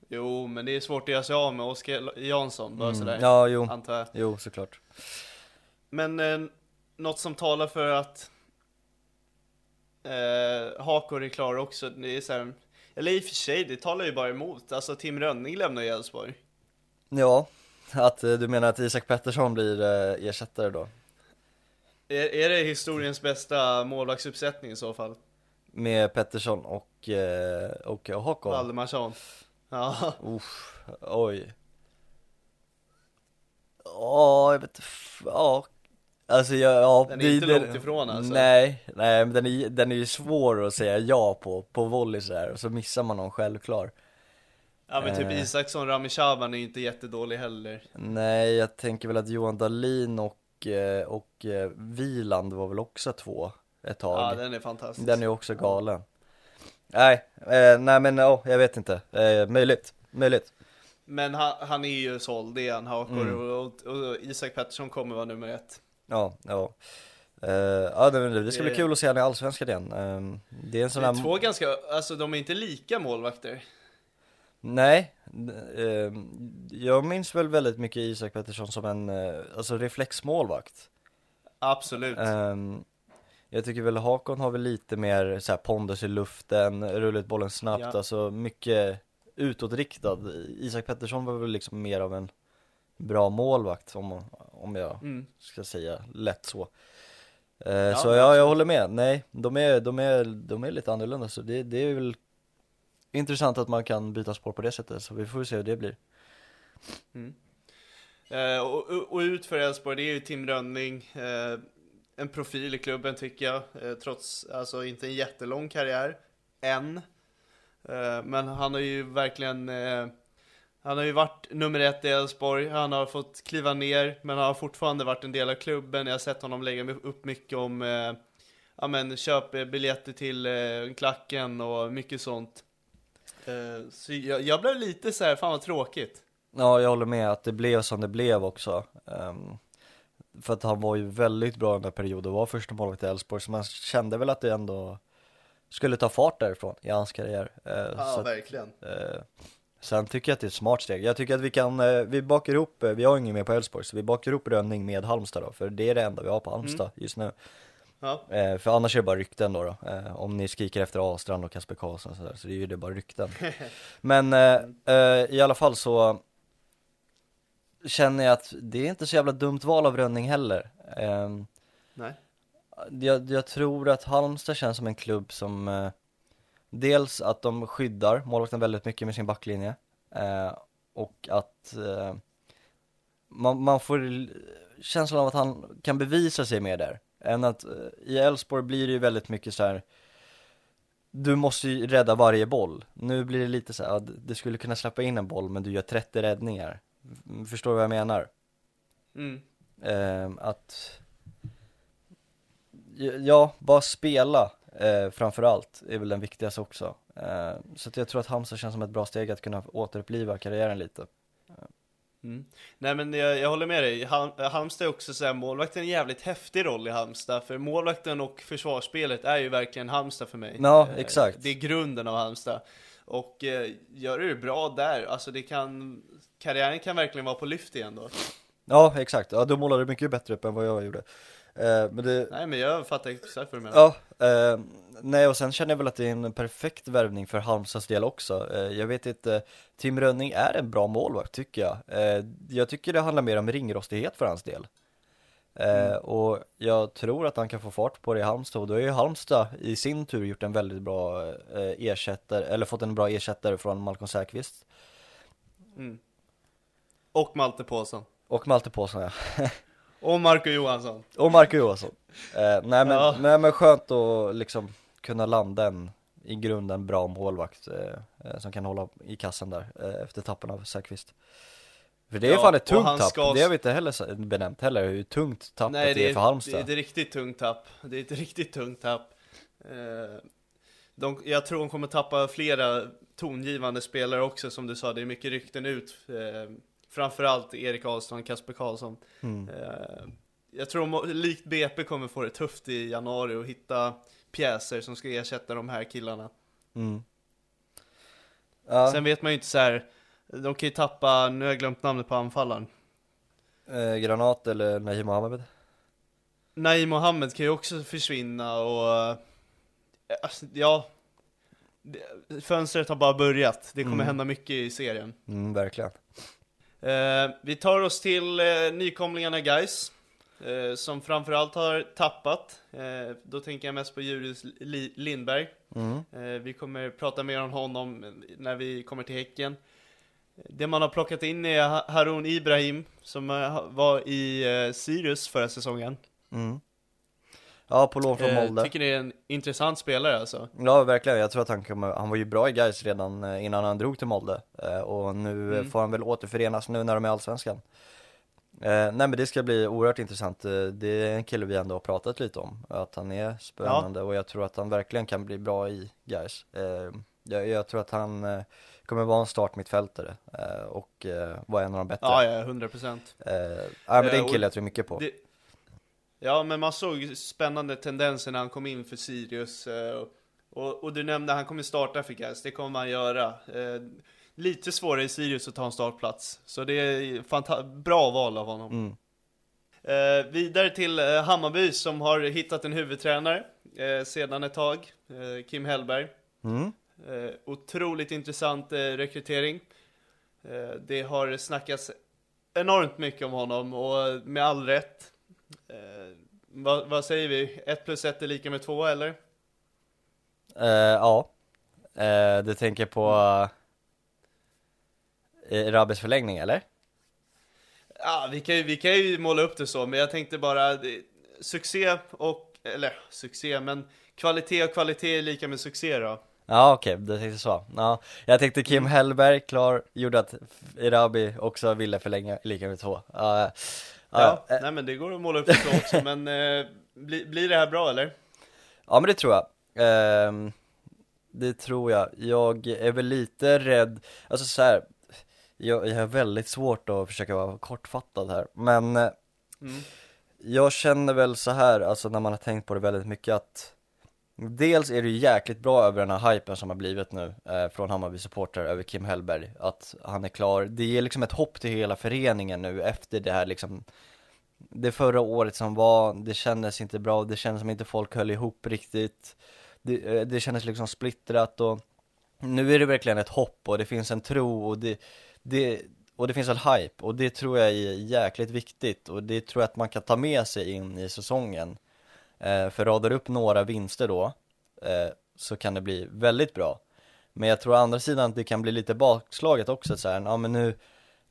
Jo men det är svårt att göra sig av med Oskar Jansson, bara sådär. Mm. Ja, jo, Antar jag. jo såklart Men eh, något som talar för att eh, Hakor är klar också, det är så här, eller i och för sig, det talar ju bara emot. Alltså Tim Rönning lämnar ju Elfsborg. Ja, att eh, du menar att Isak Pettersson blir eh, ersättare då? Är, är det historiens bästa målvaktsuppsättning i så fall? Med Pettersson och, eh, och Håkon? Valdemarsson? Ja, Uff, oj Ja, jag vet ja Alltså jag, ja Den är det- inte det- långt ifrån, alltså. Nej, nej men den är, den är ju svår att säga ja på, på volley så här och så missar man någon självklar ja men typ Eh. Isaksson, Rami Shaban är ju inte jättedålig heller. Nej, jag tänker väl att Johan Dahlin och, eh, och eh, Wieland var väl också två ett tag Ja den är fantastisk. Den är också galen Nej, eh, nej men ja, jag vet inte, eh, möjligt, möjligt Men han, han är ju såld, det är han, Hakor. Mm. Och, och, och Isak Pettersson kommer vara nummer ett. Ja, ja Eh, Ja det, det ska bli kul att se han i Allsvenskan igen Eh, Det är en sån Det är här två ganska, alltså de är inte lika målvakter. Nej, eh, jag minns väl väldigt mycket Isak Pettersson som en, eh, alltså reflexmålvakt Absolut. Ehm, jag tycker väl Hakon har väl lite mer så här pondus i luften, rulla ut bollen snabbt, Ja. alltså mycket utåtriktad. Isak Pettersson var väl liksom mer av en bra målvakt om, om jag Mm. ska säga lätt så. Eh, så men ja, jag håller med. Nej, de är, de är, de är lite annorlunda så det, det är väl intressant att man kan byta spår på det sättet så vi får se hur det blir. Eh, och, och, och ut för Elfsborg, det är ju Tim Rönning. Eh, en profil i klubben tycker jag. Eh, trots, alltså inte en jättelång karriär. Än. Eh, men han har ju verkligen eh, han har ju varit nummer ett i Elfsborg, han har fått kliva ner, men han har fortfarande varit en del av klubben. Jag har sett honom lägga upp mycket om, eh, ja men köp eh, biljetter till eh, klacken och mycket sånt. Eh, så jag, jag blev lite så här, fan vad tråkigt. Ja, jag håller med att det blev som det blev också. Ehm, för att han var ju väldigt bra under perioden, var första målvakt i Elfsborg, så man kände väl att det ändå skulle ta fart därifrån i hans karriär. Eh, Ja, så att, verkligen. Sen tycker jag att det är ett smart steg. Jag tycker att vi kan, eh, vi bakar ihop, eh, vi har ingen mer på Elfsborg, så vi bakar ihop Rönning med Halmstad då, för det är det enda vi har på Halmstad just nu. Ja. Eh, för annars är det bara rykten då, då. Eh, om ni skriker efter Ahlstrand och Kasper Karlsson och sådär, så det är ju det bara rykten. Men eh, eh, i alla fall så känner jag att det är inte så jävla dumt val av Rönning heller. Eh, Nej. jag, jag tror att Halmstad känns som en klubb som dels att de skyddar målvakten väldigt mycket med sin backlinje eh, och att eh, man, man får känslan av att han kan bevisa sig mer där än att eh, i Elfsborg blir det ju väldigt mycket så här. Du måste ju rädda varje boll. Nu blir det lite så här, du skulle kunna släppa in en boll men du gör 30 räddningar. F- Förstår du vad jag menar? Mm. Ehm, att Ja, bara spela eh, framförallt är väl den viktigaste också. Eh, så jag tror att Halmstad känns som ett bra steg att kunna återuppliva karriären lite. Mm. Nej men jag, jag håller med dig, Hal Halmstad är också såhär, målvakten är en jävligt häftig roll i Halmstad, för målvakten och försvarsspelet är ju verkligen Halmstad för mig. Ja, Eh, exakt. Det är grunden av Halmstad. Och eh, gör du det bra där, alltså det kan, karriären kan verkligen vara på lyft igen då. Ja, exakt. Ja, du målade mycket bättre upp än vad jag gjorde. Eh, men det, Nej men jag fattar exakt vad du menar. Ja, eh, nej och sen känner jag väl att det är en perfekt värvning för Halmstads del också. Eh, jag vet inte, Tim Rönning är en bra målvakt tycker jag. Jag tycker det handlar mer om ringrostighet för hans del. Eh, och jag tror att han kan få fart på det i Halmstad och då har ju Halmstad i sin tur gjort en väldigt bra ersättare, eller fått en bra ersättare från Malcolm Säfqvist. Och Malte Paulsson. Och Malte Paulsson ja. Och Marco Johansson. Och Marco Johansson. Eh, nej, men, Ja. nej men skönt att liksom kunna landa en i grunden bra målvakt eh, eh, som kan hålla i kassen där eh, efter tappen av Säfqvist. För det är Ja, fan ett tungt tapp, ska- det har vi inte heller benämnt heller, hur tungt tappet Nej det är är, för det Halmstad. är ett riktigt tungt tapp. Det är ett riktigt tungt tapp. Eh, de, jag tror de kommer tappa flera tongivande spelare också som du sa, det är mycket rykten ut. Eh, framförallt Erik Ahlstrand, Kasper Karlsson. Mm. Eh, jag tror de, likt BP kommer få det tufft i januari och hitta pjäser som ska ersätta de här killarna. Mm. Ja, Sen vet man ju inte så här. de kan ju tappa, nu har jag glömt namnet på anfallaren. eh, Granat eller Nahim Mohamed? Naim Mohammed kan ju också försvinna och eh, alltså, ja det- Fönstret har bara börjat, det kommer Mm. hända mycket i serien Mm, verkligen. Eh, Vi tar oss till eh, nykomlingarna guys eh, Som framförallt har tappat Då tänker jag mest på Julius Li- Lindberg Mm. Vi kommer prata mer om honom när vi kommer till Häcken Det man har plockat in är Ha- Harun Ibrahim Som var i Sirius förra säsongen Mm. Ja, på lån från Eh, Molde. tycker det är en intressant spelare alltså. Ja verkligen, jag tror att han kommer, han var ju bra i Gais redan eh, innan han drog till Molde eh, Och nu Mm. får han väl återförenas nu när de är i Allsvenskan eh, Nej men det ska bli oerhört intressant, det är en kille vi ändå har pratat lite om Att han är spännande och jag tror att han verkligen kan bli bra i eh, jag, jag tror att han kommer vara en startmittfältare och vara en av de bättre Ja, ja, 100 procent. eh, ja, men det är en kille jag tror mycket på Det... Ja, men man såg spännande tendenser när han kom in för Sirius. eh, och- Och, du nämnde att han kommer starta för Gais, det kommer han göra. Eh, lite svårare i Sirius att ta en startplats. Så det är bra val av honom. mm. Eh, vidare till eh, Hammarby som har hittat en huvudtränare eh, sedan ett tag. Eh, Kim Hellberg. Mm. Otroligt intressant rekrytering. Det har snackats enormt mycket om honom och med all rätt. Vad, vad säger vi? 1 plus 1 är lika med 2 eller? Eh, ja, eh, du tänker på eh, Rabbes förlängning eller? Ja, vi kan, ju, vi kan ju måla upp det så, men jag tänkte bara succé och, eller succé, men kvalitet och kvalitet är lika med succé då. Ja okej, du tänkte så. Ja, jag tänkte Kim Mm. Hellberg klar, gjorde att Erabi också ville förlänga lika med två. Ja, ja, Ja, eh, nej men det går att måla upp så också, men eh, bli, blir det här bra eller? ja men det tror jag. Ehm, det tror jag. Jag är väl lite rädd, alltså så här. Jag, jag har väldigt svårt att försöka vara kortfattad här, men eh, Mm. Jag känner väl så här, alltså när man har tänkt på det väldigt mycket att Dels är det ju jäkligt bra över den här hypen som har blivit nu eh, från Hammarby supportrar över Kim Hellberg Att han är klar, det ger liksom ett hopp till hela föreningen nu efter det här liksom Det förra året som var, det kändes inte bra, det kändes som inte folk höll ihop riktigt. Det, eh, det kändes liksom splittrat och Nu är det verkligen ett hopp och det finns en tro och det, det och det finns en hype och det tror jag är jäkligt viktigt och det tror jag att man kan ta med sig in i säsongen. Eh, för radar upp några vinster då eh, så kan det bli väldigt bra Men jag tror å andra sidan att det kan bli lite bakslaget också så här, ja men nu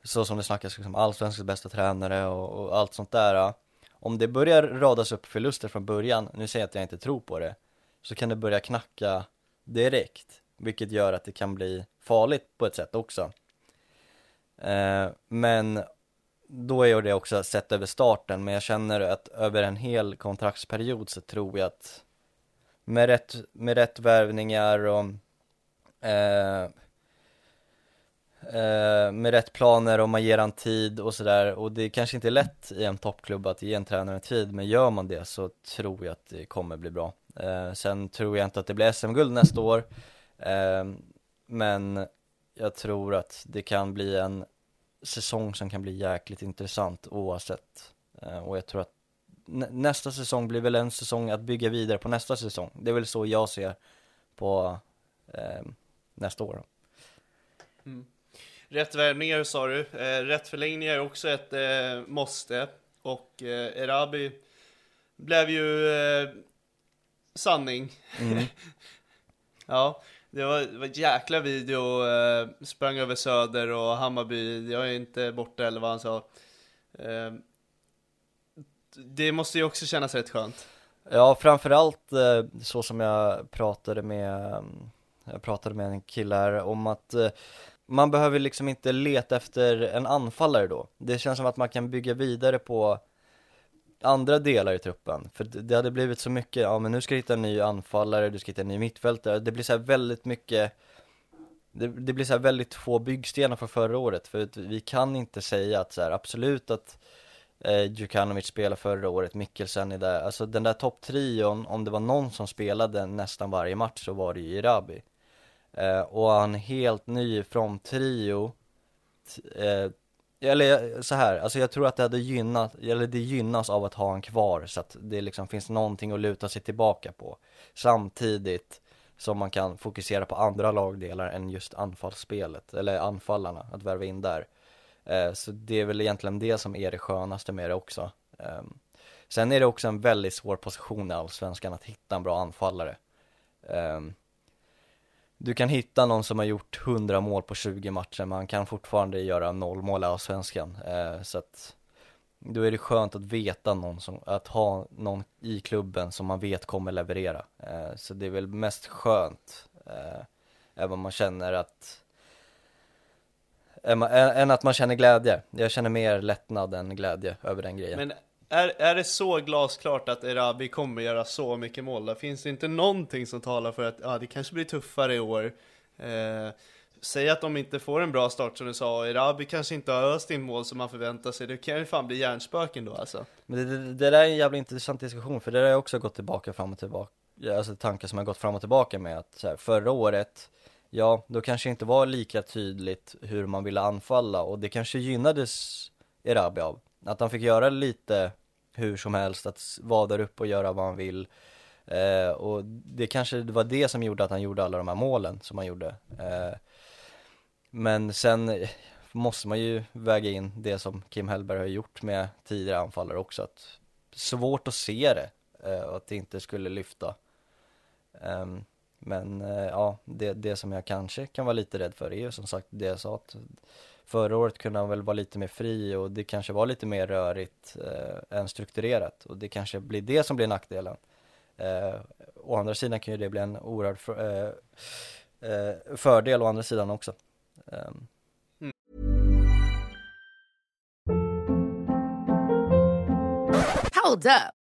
Så som det snackas liksom allsvenskans bästa tränare och, och allt sånt där ja. Om det börjar radas upp förluster från början, nu säger jag att jag inte tror på det Så kan det börja knacka direkt Vilket gör att det kan bli farligt på ett sätt också Eh, men då är det också sett över starten, men jag känner att över en hel kontraktsperiod så tror jag att med rätt, med rätt värvningar och eh, eh, med rätt planer och man ger han tid och sådär och det kanske inte är lätt i en toppklubb att ge en tränare tid men gör man det så tror jag att det kommer bli bra. Eh, Sen tror jag inte att det blir SM-guld nästa år eh, men jag tror att det kan bli en säsong som kan bli jäkligt intressant oavsett eh, och jag tror att nä- nästa säsong blir väl en säsong att bygga vidare på nästa säsong. Det är väl så jag ser på eh, nästa år. Rätt värvningar sa du, eh, rätt förlängningar är också ett eh, måste. Och eh, Erabi blev ju eh, sanning. ja, det var, det var ett jäkla video, eh, sprang över Söder och Hammarby, jag är inte borta eller vad han sa. Eh, det måste ju också kännas rätt skönt. Ja, framförallt eh, så som jag pratade med, eh, jag pratade med en kille här om att eh, man behöver liksom inte leta efter en anfallare då. Det känns som att man kan bygga vidare på andra delar i truppen. För det hade blivit så mycket, ja men nu ska du hitta en ny anfallare, du ska hitta en ny mittfältare. Det blir så här väldigt mycket det, det blir så här väldigt få byggstenar från förra året. För vi kan inte säga att så här, absolut att eh, Djukanovic spelade förra året, Mikkelsen är där. Alltså den där topptrion, om det var någon som spelade nästan varje match så var det ju Irabi. Eh, och han helt ny från trio t- eh, eller så här, alltså jag tror att det hade gynnat, eller det gynnas av att ha en kvar så att det liksom finns någonting att luta sig tillbaka på. Samtidigt som man kan fokusera på andra lagdelar än just anfallsspelet, eller anfallarna, att värva in där. Eh, Så det är väl egentligen det som är det skönaste med det också. Ehm, sen är det också en väldigt svår position i Allsvenskan att hitta en bra anfallare. Ehm, du kan hitta någon som har gjort 100 mål på 20 matcher men han kan fortfarande göra noll mål i Allsvenskan. Eh, så att då är det skönt att veta någon som, att ha någon i klubben som man vet kommer leverera. Eh, så det är väl mest skönt, eh, även om man känner att än att man känner glädje. Jag känner mer lättnad än glädje över den grejen. Men är, är det så glasklart att Erabi kommer göra så mycket mål? Där finns det inte någonting som talar för att ja, det kanske blir tuffare i år? Eh, säg att de inte får en bra start som du sa, Erabi kanske inte har öst in mål som man förväntar sig, det kan ju fan bli hjärnspöken då alltså. Men det, det, det där är en jävla intressant diskussion för det där har jag också gått tillbaka fram och tillbaka Alltså tankar som har gått fram och tillbaka med att så här, förra året Ja, då kanske inte var lika tydligt hur man ville anfalla och det kanske gynnades Erabi av Att han fick göra lite hur som helst, att vara där uppe och göra vad han vill. Eh, Och det kanske det var det som gjorde att han gjorde alla de här målen som han gjorde. Eh, Men sen eh, måste man ju väga in det som Kim Hellberg har gjort med tidigare anfallare också att Svårt att se det, eh, och att det inte skulle lyfta. Ehm, men eh, ja, det, det som jag kanske kan vara lite rädd för är ju som sagt det jag sa att Förra året kunde han väl vara lite mer fri och det kanske var lite mer rörigt eh, än strukturerat. Och det kanske blir det som blir nackdelen. Eh, Å andra sidan kan ju det bli en oerhörd för, eh, eh, fördel å andra sidan också. Ehm, Hold up.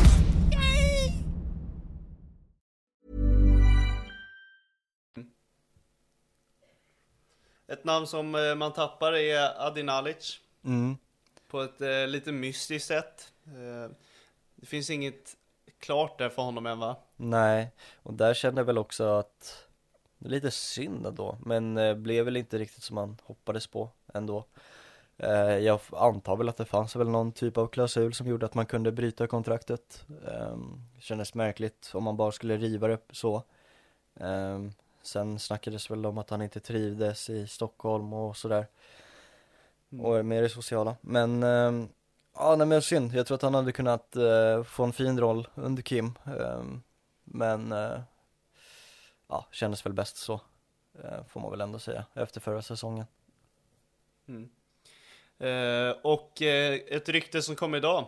Ett namn som eh, man tappar är Adi Nalic. mm. På ett eh, lite mystiskt sätt. Eh, det finns inget klart där för honom än va? Nej, och där kände jag väl också att det är lite synd ändå, men eh, blev väl inte riktigt som man hoppades på ändå. Eh, jag antar väl att det fanns väl någon typ av klausul som gjorde att man kunde bryta kontraktet. Eh, kändes märkligt om man bara skulle riva det så. Sen snackades väl om att han inte trivdes i Stockholm och sådär. Och med det sociala. Men eh, Ja, nej men synd. Jag tror att han hade kunnat eh, få en fin roll under Kim. Ehm, men, eh, ja, kändes väl bäst så. Eh, får man väl ändå säga, efter förra säsongen. Mm. Eh, och eh, ett rykte som kom idag.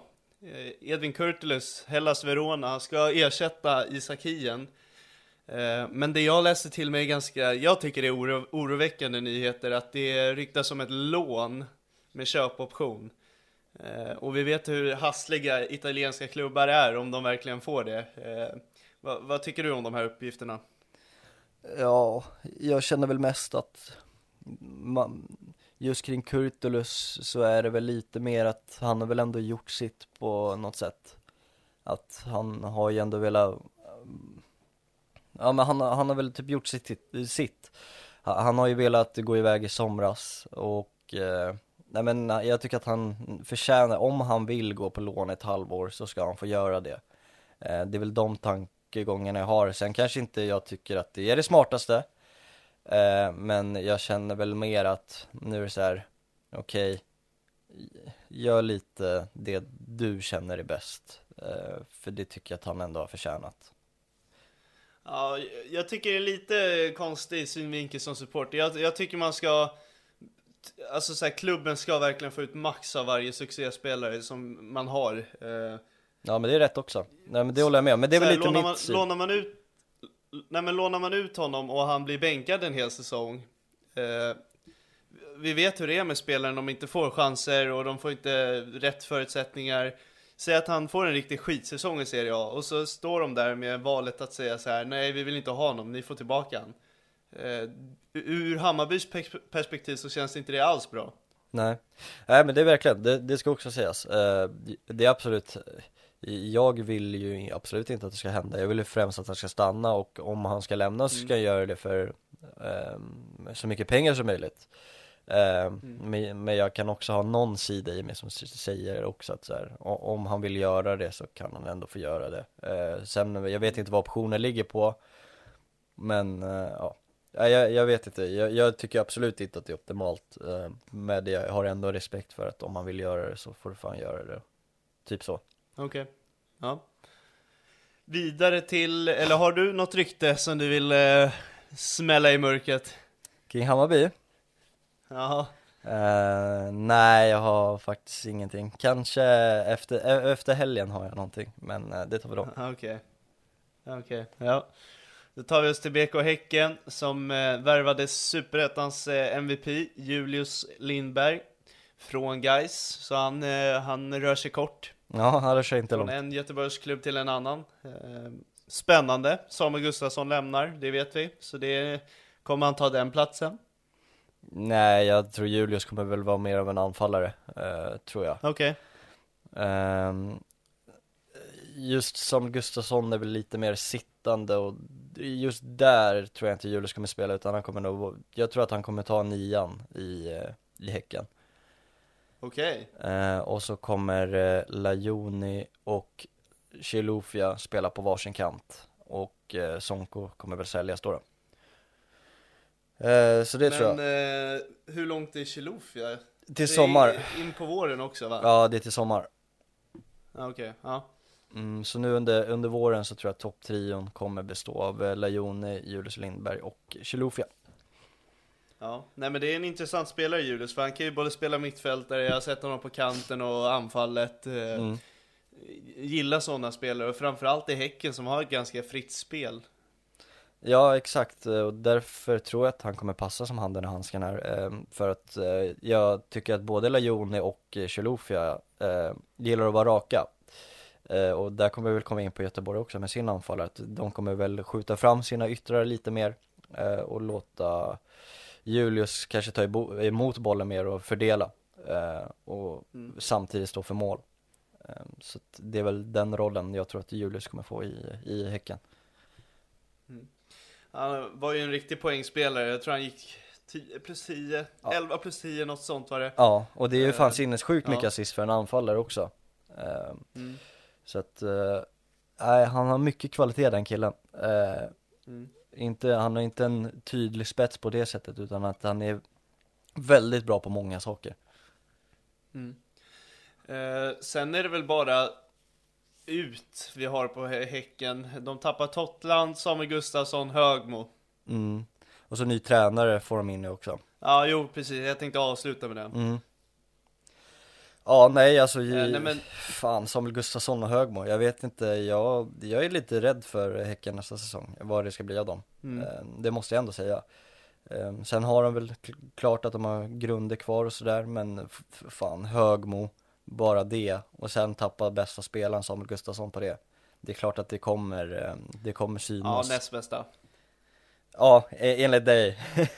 Edvin Kurtulus, Hellas Verona, ska ersätta Isak Hien. Eh, men det jag läste till mig är ganska, jag tycker det är oro, oroväckande nyheter att det ryktas om ett lån med köpoption. Eh, och vi vet hur hassliga italienska klubbar är om de verkligen får det. Eh, vad, vad tycker du om de här uppgifterna? Ja, jag känner väl mest att man, just kring Kurtulus så är det väl lite mer att han har väl ändå gjort sitt på något sätt. Att han har ju ändå velat, ja men han, han har väl typ gjort sitt, sitt. Han har ju velat gå iväg i somras och eh, nej men jag tycker att han förtjänar, om han vill gå på lån ett halvår så ska han få göra det. Eh, det är väl de tankegångarna jag har. Sen kanske inte jag tycker att det är det smartaste. Eh, men jag känner väl mer att nu är det så här, okej, okay, gör lite det du känner är bäst. Eh, för det tycker jag att han ändå har förtjänat. Ja, jag tycker det är lite konstig synvinkel som supporter. Jag, jag tycker man ska, alltså så här, klubben ska verkligen få ut max av varje succéspelare som man har. Eh, ja men det är rätt också. Nej men det håller jag med om. Men det är väl här, lite lånar mitt man, lånar man ut Nej men lånar man ut honom och han blir bänkad en hel säsong eh, Vi vet hur det är med spelare, de inte får chanser och de får inte rätt förutsättningar Säg att han får en riktig skitsäsong i Serie A och så står de där med valet att säga så här: nej vi vill inte ha honom, ni får tillbaka han eh, Ur Hammarbys perspektiv så känns inte det alls bra Nej, nej men det är verkligen, det, det ska också sägas. Eh, det är absolut, jag vill ju absolut inte att det ska hända. Jag vill ju främst att han ska stanna och om han ska lämna så ska han göra det för eh, så mycket pengar som möjligt. Eh, Mm. men, men jag kan också ha någon sida i mig som säger också att så här, om han vill göra det så kan han ändå få göra det. Eh, sen, jag vet inte vad optionen ligger på, men eh, ja. Ja, jag, jag vet inte, jag, jag tycker absolut inte att det är optimalt Men jag har ändå respekt för att om man vill göra det så får du fan göra det Typ så Okej, ja Vidare till, eller har du något rykte som du vill eh, smälla i mörkret? Kring Hammarby? Jaha, Eh, nej, jag har faktiskt ingenting. Kanske efter, e- efter helgen har jag någonting, men eh, det tar vi då. Okej. Okej, ja. Då tar vi oss till BK Häcken som eh, värvade Superettans eh, MVP Julius Lindberg Från Gais så han, eh, han rör sig kort. Ja, han rör sig inte Från långt. en Göteborgsklubb till en annan. Spännande, Samuel Gustafsson lämnar, det vet vi. Så det kommer han ta den platsen Nej, jag tror Julius kommer väl vara mer av en anfallare, eh, tror jag. Okej, Ehm, Just som Gustafsson är väl lite mer sittande och just där tror jag inte Julius kommer spela utan han kommer nog, jag tror att han kommer ta nian i, eh, i Häcken. Okej. Eh, och så kommer eh, Lajoni och Chilufya spela på varsin kant och eh, Sonko kommer väl säljas då, då. Eh, Så det tror jag, Men eh, hur långt är Chilufya? Till sommar, In på våren också va? ja det är till sommar Okej, ja. mm, Så nu under, under våren så tror jag att topptrion kommer bestå av eh, Lajoni, Julius Lindberg och Chilufya Ja, nej men det är en intressant spelare Julius, för han kan ju både spela mittfältare, jag har sett honom på kanten och anfallet. Mm. Gillar sådana spelare, och framförallt i Häcken som har ett ganska fritt spel. Ja exakt, och därför tror jag att han kommer passa som handen i handsken här eh, För att eh, jag tycker att både Lajoni och Chilufya eh, gillar att vara raka. Eh, Och där kommer vi väl komma in på Göteborg också med sin anfallare att de kommer väl skjuta fram sina yttrar lite mer och låta Julius kanske ta emot bollen mer och fördela och Mm. samtidigt stå för mål. Eh, Så det är väl den rollen jag tror att Julius kommer få i, i Häcken Han var ju en riktig poängspelare, jag tror han gick 10 plus 10, Ja. 11 plus 10, något sånt var det. Ja, och det är ju fan Eh, sinnessjukt mycket ja. assist för en anfallare också eh, Mm. Så att, eh, nej han har mycket kvalitet den killen eh, Mm. inte, Han har inte en tydlig spets på det sättet utan att han är väldigt bra på många saker Mm. Sen är det väl bara ut vi har på Hä- Häcken. De tappar Tottland, Samuel Gustafsson, Högmo. Mm. Och så ny tränare får de in nu också. Ja, jo precis. Jag tänkte avsluta med det. Mm. Ja, nej alltså, ju, Eh, nej, men- fan Samuel Gustafsson och Högmo, jag vet inte, jag, jag är lite rädd för Häcken nästa säsong, vad det ska bli av dem. Mm. Eh, Det måste jag ändå säga. Eh, Sen har de väl kl- klart att de har grunder kvar och sådär, men fan Högmo, bara det, och sen tappa bästa spelaren Samuel Gustafsson på det. Det är klart att det kommer, eh, det kommer Ja, synas. näst bästa. Ja, e- enligt dig.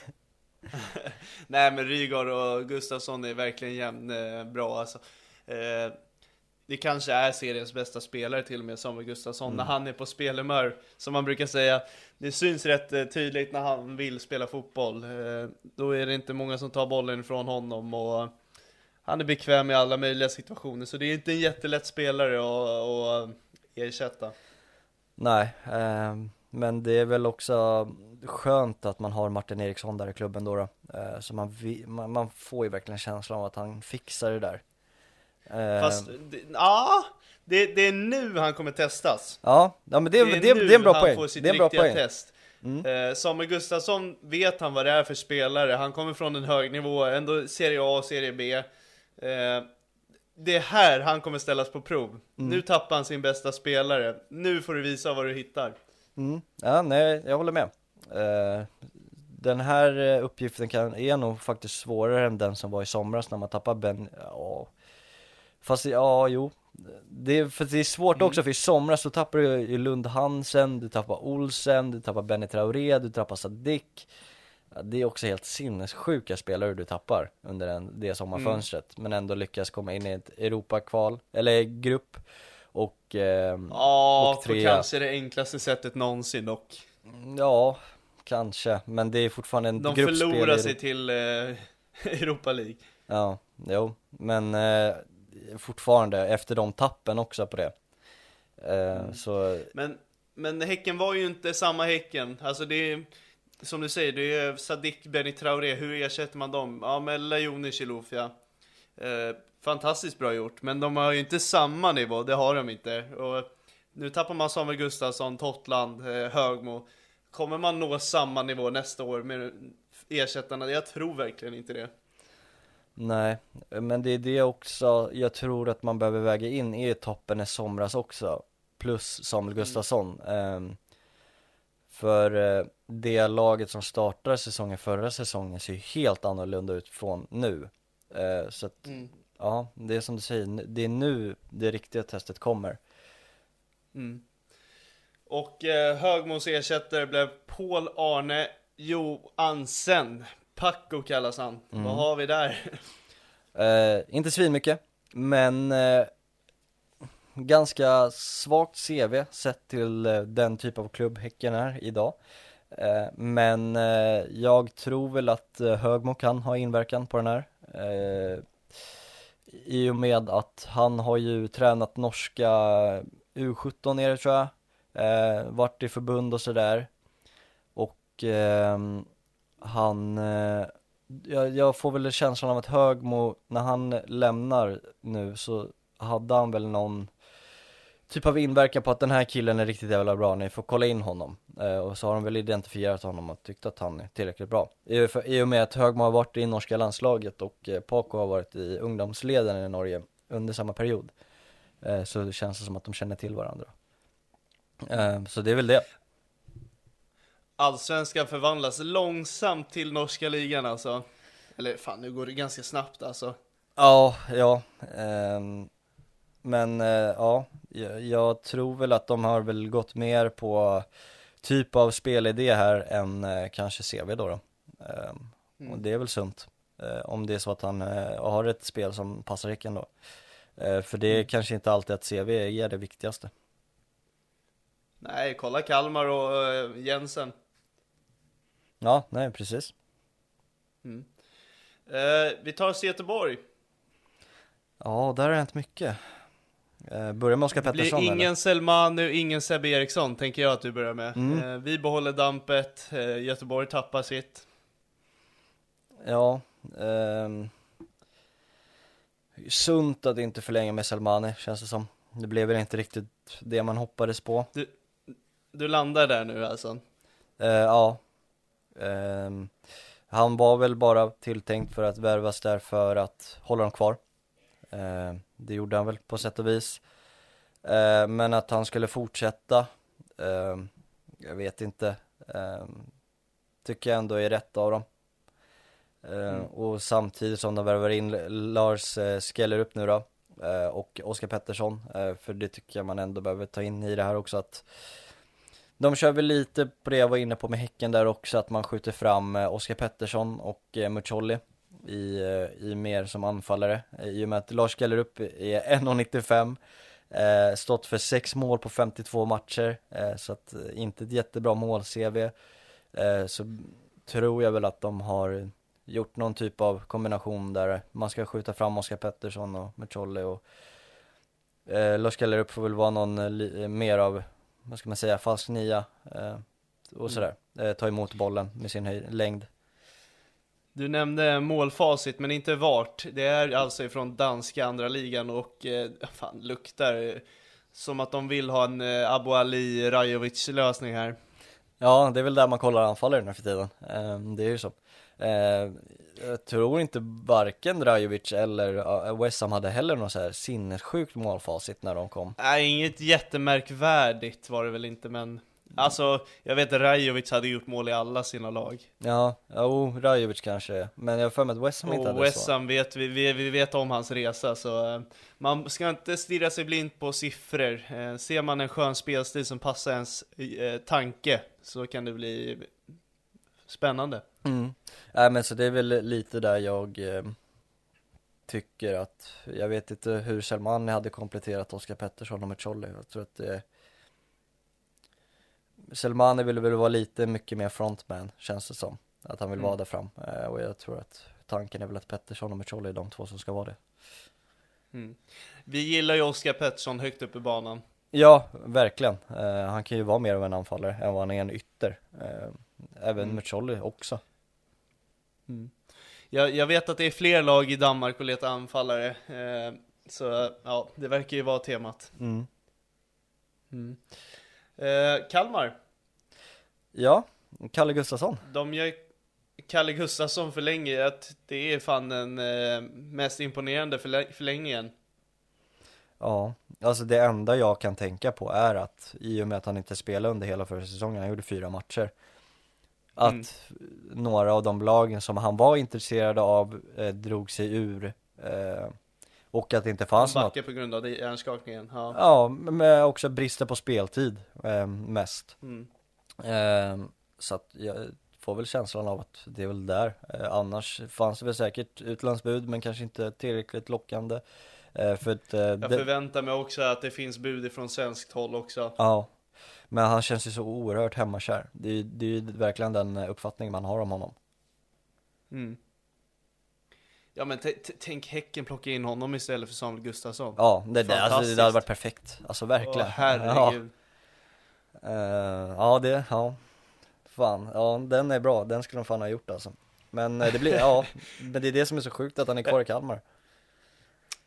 Nej men Rygaard och Gustafsson är verkligen jämn eh, bra alltså. Eh, det kanske är seriens bästa spelare till och med, Samuel Gustafsson, när han är på spelhumör, som man brukar säga. Det syns rätt tydligt när han vill spela fotboll. Eh, då är det inte många som tar bollen ifrån honom och han är bekväm i alla möjliga situationer, så det är inte en jättelätt spelare att, att ersätta. Nej, ehm, men det är väl också skönt att man har Martin Eriksson där i klubben då, då. Eh, så man, man, man får ju verkligen känslan av att han fixar det där. Ehm, Fast, det, ja, det, det är nu han kommer testas. Ja, ja men det, det, det, nu det är en bra han poäng. får sitt Det är en bra poäng. test. Mm. Eh, Samuel Gustafsson vet han vad det är för spelare, han kommer från en hög nivå, ändå Serie A och Serie B. Eh, det är här han kommer ställas på prov. Mm. Nu tappar han sin bästa spelare, nu får du visa vad du hittar. Mm. Ja, nej, jag håller med. Eh, den här eh, uppgiften kan, är nog faktiskt svårare än den som var i somras när man tappade Ben, ja. Fast ja, jo. Det är, för det är svårt också, för i somras så tappar du ju Lund Hansen, du tappar Olsen, du tappar Benny Traoré, du tappar Sadik. Det är också helt sinnessjuka spelare du tappar under en, det sommarfönstret, men ändå lyckas komma in i ett Europakval, eller grupp. Och, ehm, Ja, och på trea. kanske det enklaste sättet någonsin dock. Ja, kanske, men det är fortfarande en De gruppspel förlorar i- sig till eh, Europa League. Ja, jo, men eh, fortfarande efter de tappen också på det eh, Mm. Så, Men, men Häcken var ju inte samma Häcken. Alltså det är, som du säger, det är Sadik, Benny Traoré, hur ersätter man dem? Ja, med Lajoni Chilufya. Eh, fantastiskt bra gjort, men de har ju inte samma nivå, det har de inte. Och nu tappar man Samuel Gustafsson, Tottland, eh, Högmo. Kommer man nå samma nivå nästa år med ersättarna? Jag tror verkligen inte det. nej, men det är det också jag tror att man behöver väga in i toppen i somras också Plus Samuel Gustafsson ehm, För eh, det laget som startade säsongen förra säsongen ser ju helt annorlunda ut från nu eh, Så att, ja, det är som du säger, det är nu det riktiga testet kommer Mm. Och eh, Högmos ersättare blev Paul Arne Johansen. Paco kallas han. Mm. Vad har vi där? Eh, inte svinmycket, men eh, ganska svagt CV sett till eh, den typ av klubb Häcken är idag. Eh, men eh, jag tror väl att Högmo kan ha inverkan på den här. I och med att han har ju tränat norska U17 nere tror jag. Varit i förbund och sådär. Och ehm, han jag får väl känslan av att Högmo, när han lämnar nu så hade han väl någon typ av inverkan på att den här killen är riktigt jävla bra, ni får kolla in honom. Eh, och så har de väl identifierat honom och tyckt att han är tillräckligt bra. I, för, I och med att Högmo har varit i norska landslaget och eh, Paco har varit i ungdomsleden i Norge under samma period. Eh, så känns det som att de känner till varandra. Eh, så det är väl det. Allsvenskan förvandlas långsamt till norska ligan alltså. Eller fan, nu går det ganska snabbt alltså. Ja, ja. ehm, men eh, ja, jag, jag tror väl att de har väl gått mer på typ av spelidé här än eh, kanske CV då. då. Ehm, Och det är väl sunt. eh, om det är så att han eh, har ett spel som passar Häcken då. Eh, för det är kanske inte alltid att CV är det viktigaste. Nej, kolla Kalmar och Jensen. Ja, nej precis. Eh, vi tar oss till Göteborg. Ja, där har det hänt mycket. Eh, börja med Oskar Det Pettersson blir ingen eller? Selmanu, ingen Sebbe Eriksson, tänker jag att du börjar med. Mm. Eh, vi behåller dampet, eh, Göteborg tappar sitt. Ja, ehm, sunt att inte förlänga med Selmani känns det som. Det blev väl inte riktigt det man hoppades på. Du landar där nu alltså? Eh, ja. Ehm, han var väl bara tilltänkt för att värvas där för att hålla dem kvar. Eh, det gjorde han väl på sätt och vis. Eh, men att han skulle fortsätta, eh, jag vet inte. Ehm, tycker jag ändå är rätt av dem. Mm. Och samtidigt som de värvar in Lars eh, Skellerup nu då eh, och Oskar Pettersson, eh, för det tycker jag man ändå behöver ta in i det här också att de kör väl lite på det jag var inne på med Häcken där också, att man skjuter fram Oskar Pettersson och Mucolli i, eh, i mer som anfallare eh, i och med att Lars Gellerup är 1,95 eh, stått för sex mål på 52 matcher eh, så att eh, inte ett jättebra mål-CV eh, så tror jag väl att de har gjort någon typ av kombination där man ska skjuta fram Oskar Pettersson och Mucolli och eh, Lars Gellerup får väl vara någon li, mer av, vad ska man säga, falsk nia eh, och sådär, eh, ta emot bollen med sin höj, längd. Du nämnde målfacit, men inte vart. Det är alltså ifrån danska andra ligan och eh, fan, luktar som att de vill ha en eh, Abu Ali Rajovic lösning här. Ja, det är väl där man kollar anfallare nu för tiden. Eh, det är ju så. Eh, jag tror inte varken Drajovic eller West hade heller något så här sinnessjukt målfacit när de kom. Nej, inget jättemärkvärdigt var det väl inte, men Alltså, jag vet att Rajovic hade gjort mål i alla sina lag. Ja, jo, Rajovic kanske, men jag har för mig att West Ham inte hade West så. West vet vi, vi, vi vet om hans resa, så uh, man ska inte stirra sig blind på siffror. Uh, ser man en skön spelstil som passar ens uh, tanke, så kan det bli spännande. Mm. Nej men så det är väl lite där jag eh, tycker att, jag vet inte hur Selmani hade kompletterat Oskar Pettersson och Mucolli. Jag tror att det Selmani vill väl vara lite mycket mer frontman, känns det som. Att han vill mm. vara där fram. Eh, och jag tror att tanken är väl att Pettersson och Mucolli är de två som ska vara det. Mm. Vi gillar ju Oskar Pettersson högt upp i banan. Ja, verkligen. Uh, han kan ju vara mer av en anfallare än vad han är en ytter. Uh, även mm. Också. Mm. Jag, jag, vet att det är fler lag i Danmark och letar anfallare, eh, så ja, det verkar ju vara temat. Mm. Mm. Eh, Kalmar. Ja, Kalle Gustafsson. De gör Kalle Gustafsson förlänger, att det är fan den eh, mest imponerande förläng förlängningen. Ja, alltså det enda jag kan tänka på är att i och med att han inte spelade under hela förra säsongen, han gjorde fyra matcher att mm. några av de lagen som han var intresserad av eh, drog sig ur eh, och att det inte fanns något. på grund av hjärnskakningen? Ja, ja med också brister på speltid eh, mest. Mm. Eh, så att jag får väl känslan av att det är väl där. Eh, annars fanns det väl säkert utlandsbud men kanske inte tillräckligt lockande. Eh, för att, jag förväntar mig också att det finns bud ifrån svenskt håll också. Ja, men han känns ju så oerhört hemmakär. Det är, det är ju verkligen den uppfattning man har om honom. Mm. Ja men tänk Häcken plocka in honom istället för Samuel Gustafsson. Ja, det, det, alltså, det hade varit perfekt. Alltså verkligen. Åh, herregud. Ja. Uh, ja, det, ja. Fan, ja den är bra. Den skulle de fan ha gjort alltså. Men eh, det blir, ja, men det är det som är så sjukt att han är kvar i Kalmar.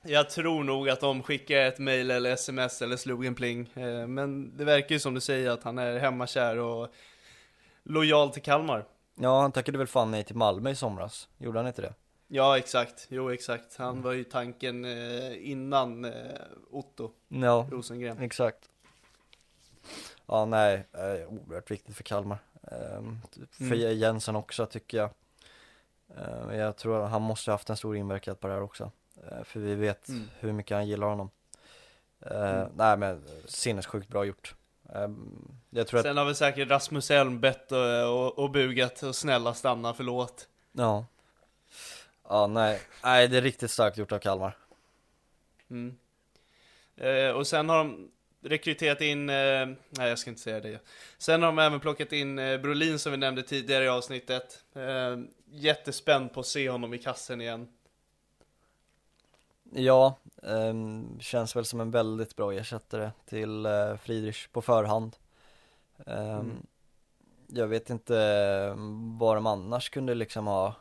Jag tror nog att de skickar ett mail eller sms eller slog en pling. Eh, men det verkar ju som du säger att han är hemmakär och lojal till Kalmar. Ja, han tackade väl fan nej till Malmö i somras. Gjorde han inte det? Ja, exakt. Jo, exakt. Han mm. var ju tanken eh, innan eh, Otto ja, Rosengren. exakt. Ja, nej, oerhört viktigt för Kalmar. För mm. Jensen också tycker jag. Jag tror han måste ha haft en stor inverkan på det här också. Eh, för vi vet mm. hur mycket han gillar honom. Eh, mm. Nej men sinnessjukt bra gjort. Ehm, jag tror Sen att... har vi säkert Rasmus Elm bett och, och bugat och snälla stanna, förlåt. Ja. Ja, nej. Nej, det är riktigt starkt gjort av Kalmar. Mm. Eh, och sen har de rekryterat in, eh, nej jag ska inte säga det. Sen har de även plockat in eh, Brolin som vi nämnde tidigare i avsnittet. Eh, jättespänd på att se honom i kassen igen. Ja, eh, känns väl som en väldigt bra ersättare till eh, Friedrich på förhand. Eh, mm. Jag vet inte vad de annars kunde liksom ha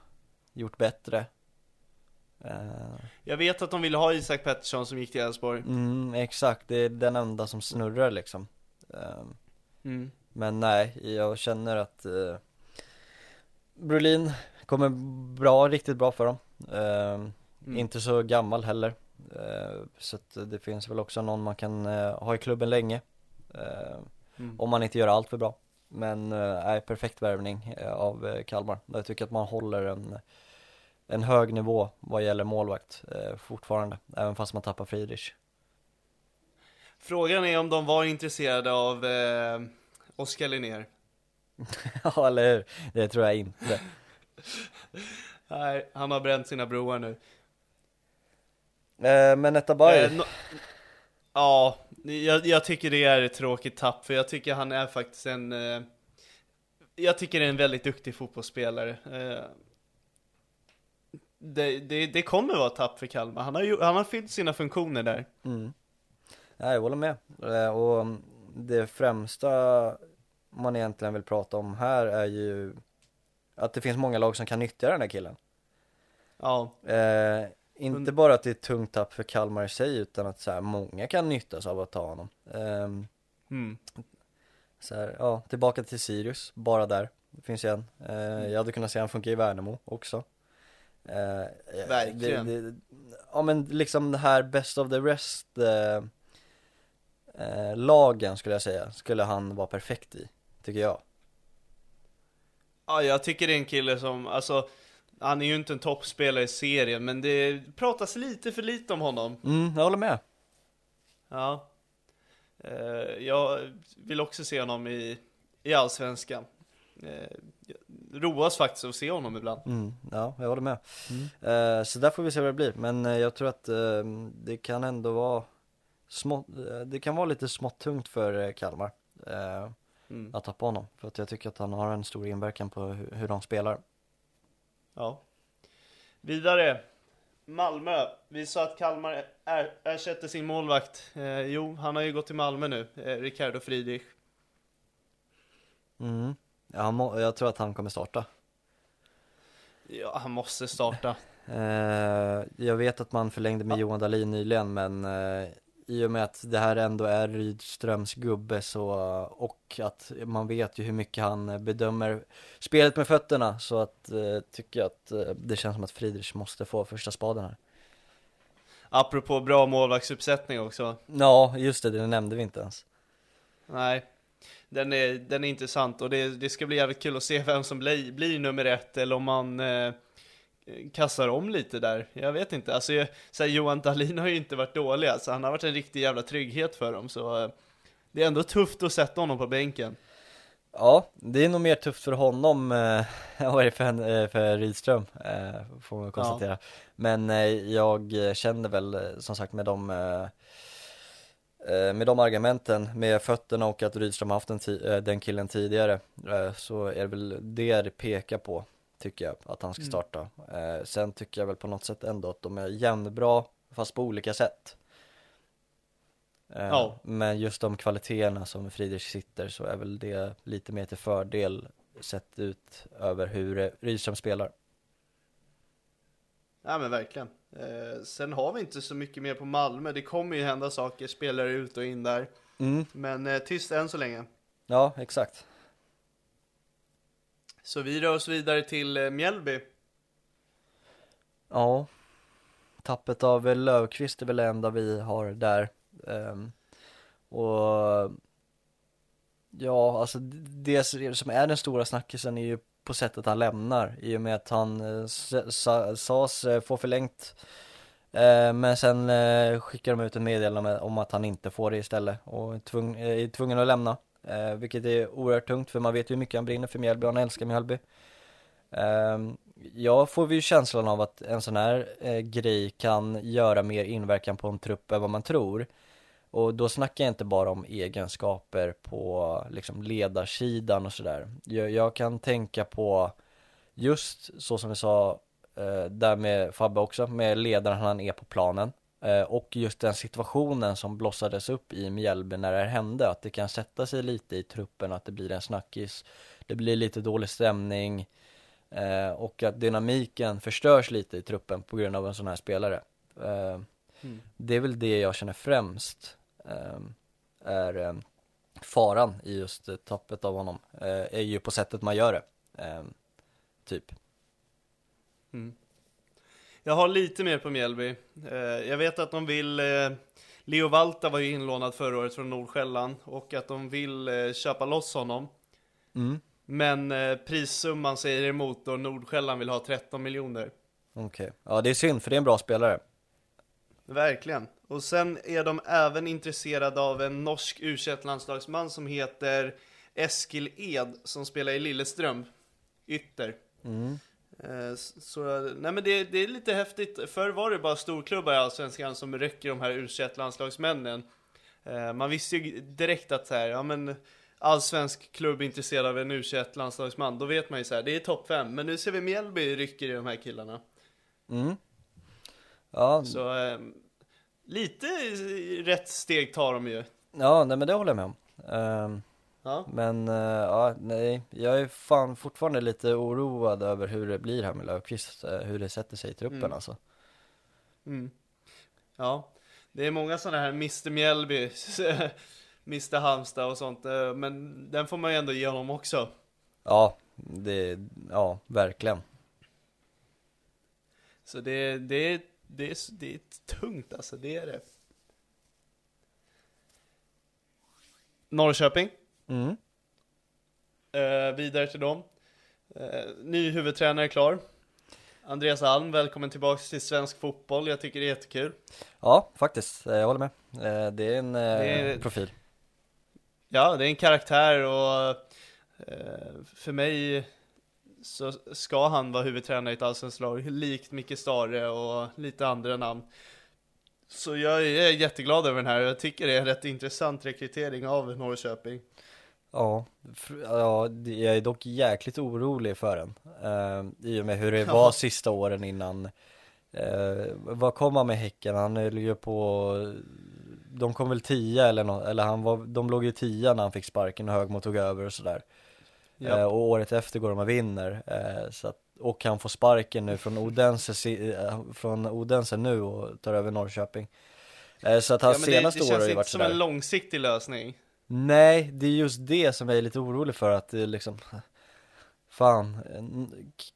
gjort bättre. Eh, Jag vet att de ville ha Isak Pettersson som gick till Elfsborg. mm, exakt, det är den enda som snurrar liksom. Eh, Mm. Men nej, jag känner att eh, Brolin kommer bra, riktigt bra för dem. Eh, Mm. Inte så gammal heller. Eh, så att det finns väl också någon man kan ha i klubben länge. Mm. Om man inte gör allt för bra. Men är perfekt värvning av Kalmar. Jag tycker att man håller en, en hög nivå vad gäller målvakt eh, fortfarande. Även fast man tappar Friedrich. Frågan är om de var intresserade av eh, Oskar Linnér. Ja eller hur? Det tror jag inte. Nej, han har bränt sina broar nu. Eh, men Etabay, Eh, no- ja, jag, jag tycker det är ett tråkigt tapp, för jag tycker han är faktiskt en... Eh, jag tycker det är en väldigt duktig fotbollsspelare. Eh, det, det, det kommer vara tapp för Kalmar. Han har, ju, han har fyllt sina funktioner där. Mm. Ja, jag håller med. Eh, Och mm, det främsta man egentligen vill prata om här är ju att det finns många lag som kan nyttja den här killen. Ja, Eh, inte bara att det är ett tungt tapp för Kalmar i sig utan att så här, många kan nyttas av att ta honom. Ehm, mm. så här, ja, tillbaka till Sirius, bara där. Det finns ju en. Eh, jag hade kunnat se han funka i Värnamo också. Eh, Verkligen. Det, det, ja men liksom det här best of the rest eh, eh, lagen skulle jag säga, skulle han vara perfekt i, tycker jag. ja, jag tycker det är en kille som, alltså, han är ju inte en toppspelare i serien, men det pratas lite för lite om honom. Mm, jag håller med. Ja. Eh, jag vill också se honom i, i Allsvenskan. Roas faktiskt att se honom ibland. Mm, ja, jag håller med. Eh, så där får vi se vad det blir, men eh, jag tror att eh, det kan ändå vara smått, eh, det kan vara lite smått tungt för eh, Kalmar eh, Mm. att tappa honom. För att jag tycker att han har en stor inverkan på hur, hur de spelar. Ja. Vidare. Malmö. Vi sa att Kalmar är, ersätter sin målvakt. Jo, han har ju gått till Malmö nu. Eh, Ricardo Friedrich. Mm. Ja, han må, jag tror att han kommer starta. Ja, han måste starta. Eh, jag vet att man förlängde med Johan Dahlin nyligen men eh, i och med att det här ändå är Rydströms gubbe så och att man vet ju hur mycket han bedömer spelet med fötterna så att eh, tycker jag att eh, det känns som att Friedrich måste få första spaden här. Apropå bra målvaktsuppsättning också. Ja, just det, det nämnde vi inte ens. Nej, den är, den är intressant och det, det ska bli jävligt kul att se vem som blir, blir nummer ett eller om man eh, kastar om lite där. Jag vet inte, alltså jag, så här, Johan Dahlin har ju inte varit dålig alltså, han har varit en riktig jävla trygghet för dem så eh, det är ändå tufft att sätta honom på bänken. Ja, det är nog mer tufft för honom, eh, vad är det för, en- eh, för Rydström, eh, får man konstatera. Men eh, jag känner väl som sagt med de, med de argumenten, med fötterna och att Rydström haft den, eh, den killen tidigare, eh, så är det väl det det pekar på, tycker jag, att han ska starta. Eh, sen tycker jag väl på något sätt ändå att de är jämnbra, fast på olika sätt. Eh, Ja. Men just de kvaliteterna som Friedrich sitter så är väl det lite mer till fördel sett ut över hur eh, Rydström spelar. Ja men verkligen. Eh, sen har vi inte så mycket mer på Malmö, det kommer ju hända saker, spelare ut och in där. Mm. Men eh, tyst än så länge. Ja, exakt. Så vi rör oss vidare till eh, Mjällby. Ja. Tappet av Löfqvist är väl det enda vi har där. Ehm, och ja, alltså det som är den stora snackisen är ju på sättet han lämnar i och med att han eh, sas sades få förlängt. Eh, men sen skickar de ut en meddelande om att han inte får det istället och är, tvungen att lämna. Vilket är oerhört tungt för man vet ju hur mycket han brinner för Mjällby, han älskar Mjällby. Ehm, Jag får ju känslan av att en sån här grej kan göra mer inverkan på en trupp än vad man tror och då snackar jag inte bara om egenskaper på liksom ledarsidan och sådär jag, jag kan tänka på just så som vi sa eh, där med Fabbe också, med ledaren han är på planen eh, och just den situationen som blossades upp i Mjällby när det här hände, att det kan sätta sig lite i truppen, att det blir en snackis, det blir lite dålig stämning Eh, och att dynamiken förstörs lite i truppen på grund av en sån här spelare. Eh, Mm. Det är väl det jag känner främst är eh, faran i just tappet av honom. Eh, är ju på sättet man gör det. Eh, typ. Mm. Jag har lite mer på Mjällby. Eh, jag vet att de vill, eh, Leo Valta var ju inlånad förra året från Nordsjälland och att de vill eh, köpa loss honom. Mm. Men eh, prissumman säger emot och Nordsjälland vill ha 13 miljoner. Okej. Ja det är synd för det är en bra spelare. Verkligen. Och sen är de även intresserade av en norsk u landslagsman som heter Eskil Ed som spelar i Lilleström, ytter. Mm. Eh, Så, nej men det, det är lite häftigt. Förr var det bara storklubbar i Allsvenskan som räcker de här u landslagsmännen Eh, Man visste ju direkt att så här, ja men allsvensk klubb är intresserad av en u landslagsman, då vet man ju så här, det är topp 5. Men nu ser vi Mjällby rycker i de här killarna. Mm. Ja, Så eh, lite rätt steg tar de ju. ja nej, men det håller jag med om. Ehm, Ja. Men, eh, ja, nej, jag är fan fortfarande lite oroad över hur det blir här med Löfqvist, eh, hur det sätter sig i truppen Mm. alltså. Mm. Ja, det är många sådana här Mr Mjällby, Mr Halmstad och sånt, eh, men den får man ju ändå ge honom också. Ja, det, ja, verkligen. Så det, det, det, är, det är tungt alltså, det är det. Norrköping, Mm. eh, vidare till dem. Eh, ny huvudtränare är klar. Andreas Alm, välkommen tillbaks till svensk fotboll, jag tycker det är jättekul. Ja, faktiskt, eh, jag håller med. Eh, Det är en eh, Det är- profil. Ja, det är en karaktär och eh, för mig så ska han vara huvudtränare i ett allsvenskt lag, likt Micke Stare och lite andra namn. Så jag är jätteglad över den här, jag tycker det är en rätt intressant rekrytering av Norrköping. Ja, ja, jag är dock jäkligt orolig för den. Eh, I och med hur det var sista åren innan. Eh, vad kom han med Häcken? Han höll ju på, de kom väl tio eller något, eller han var, de låg ju tia när han fick sparken och Högmo tog över och sådär. Ja. Eh, och året efter går de och vinner. Eh, så att, och han får sparken nu från Odense, eh, från Odense nu och tar över Norrköping. Så att hans Ja, senaste det, det år har känns ju inte varit som sådär. en långsiktig lösning. Nej, det är just det som jag är lite orolig för att det liksom Fan,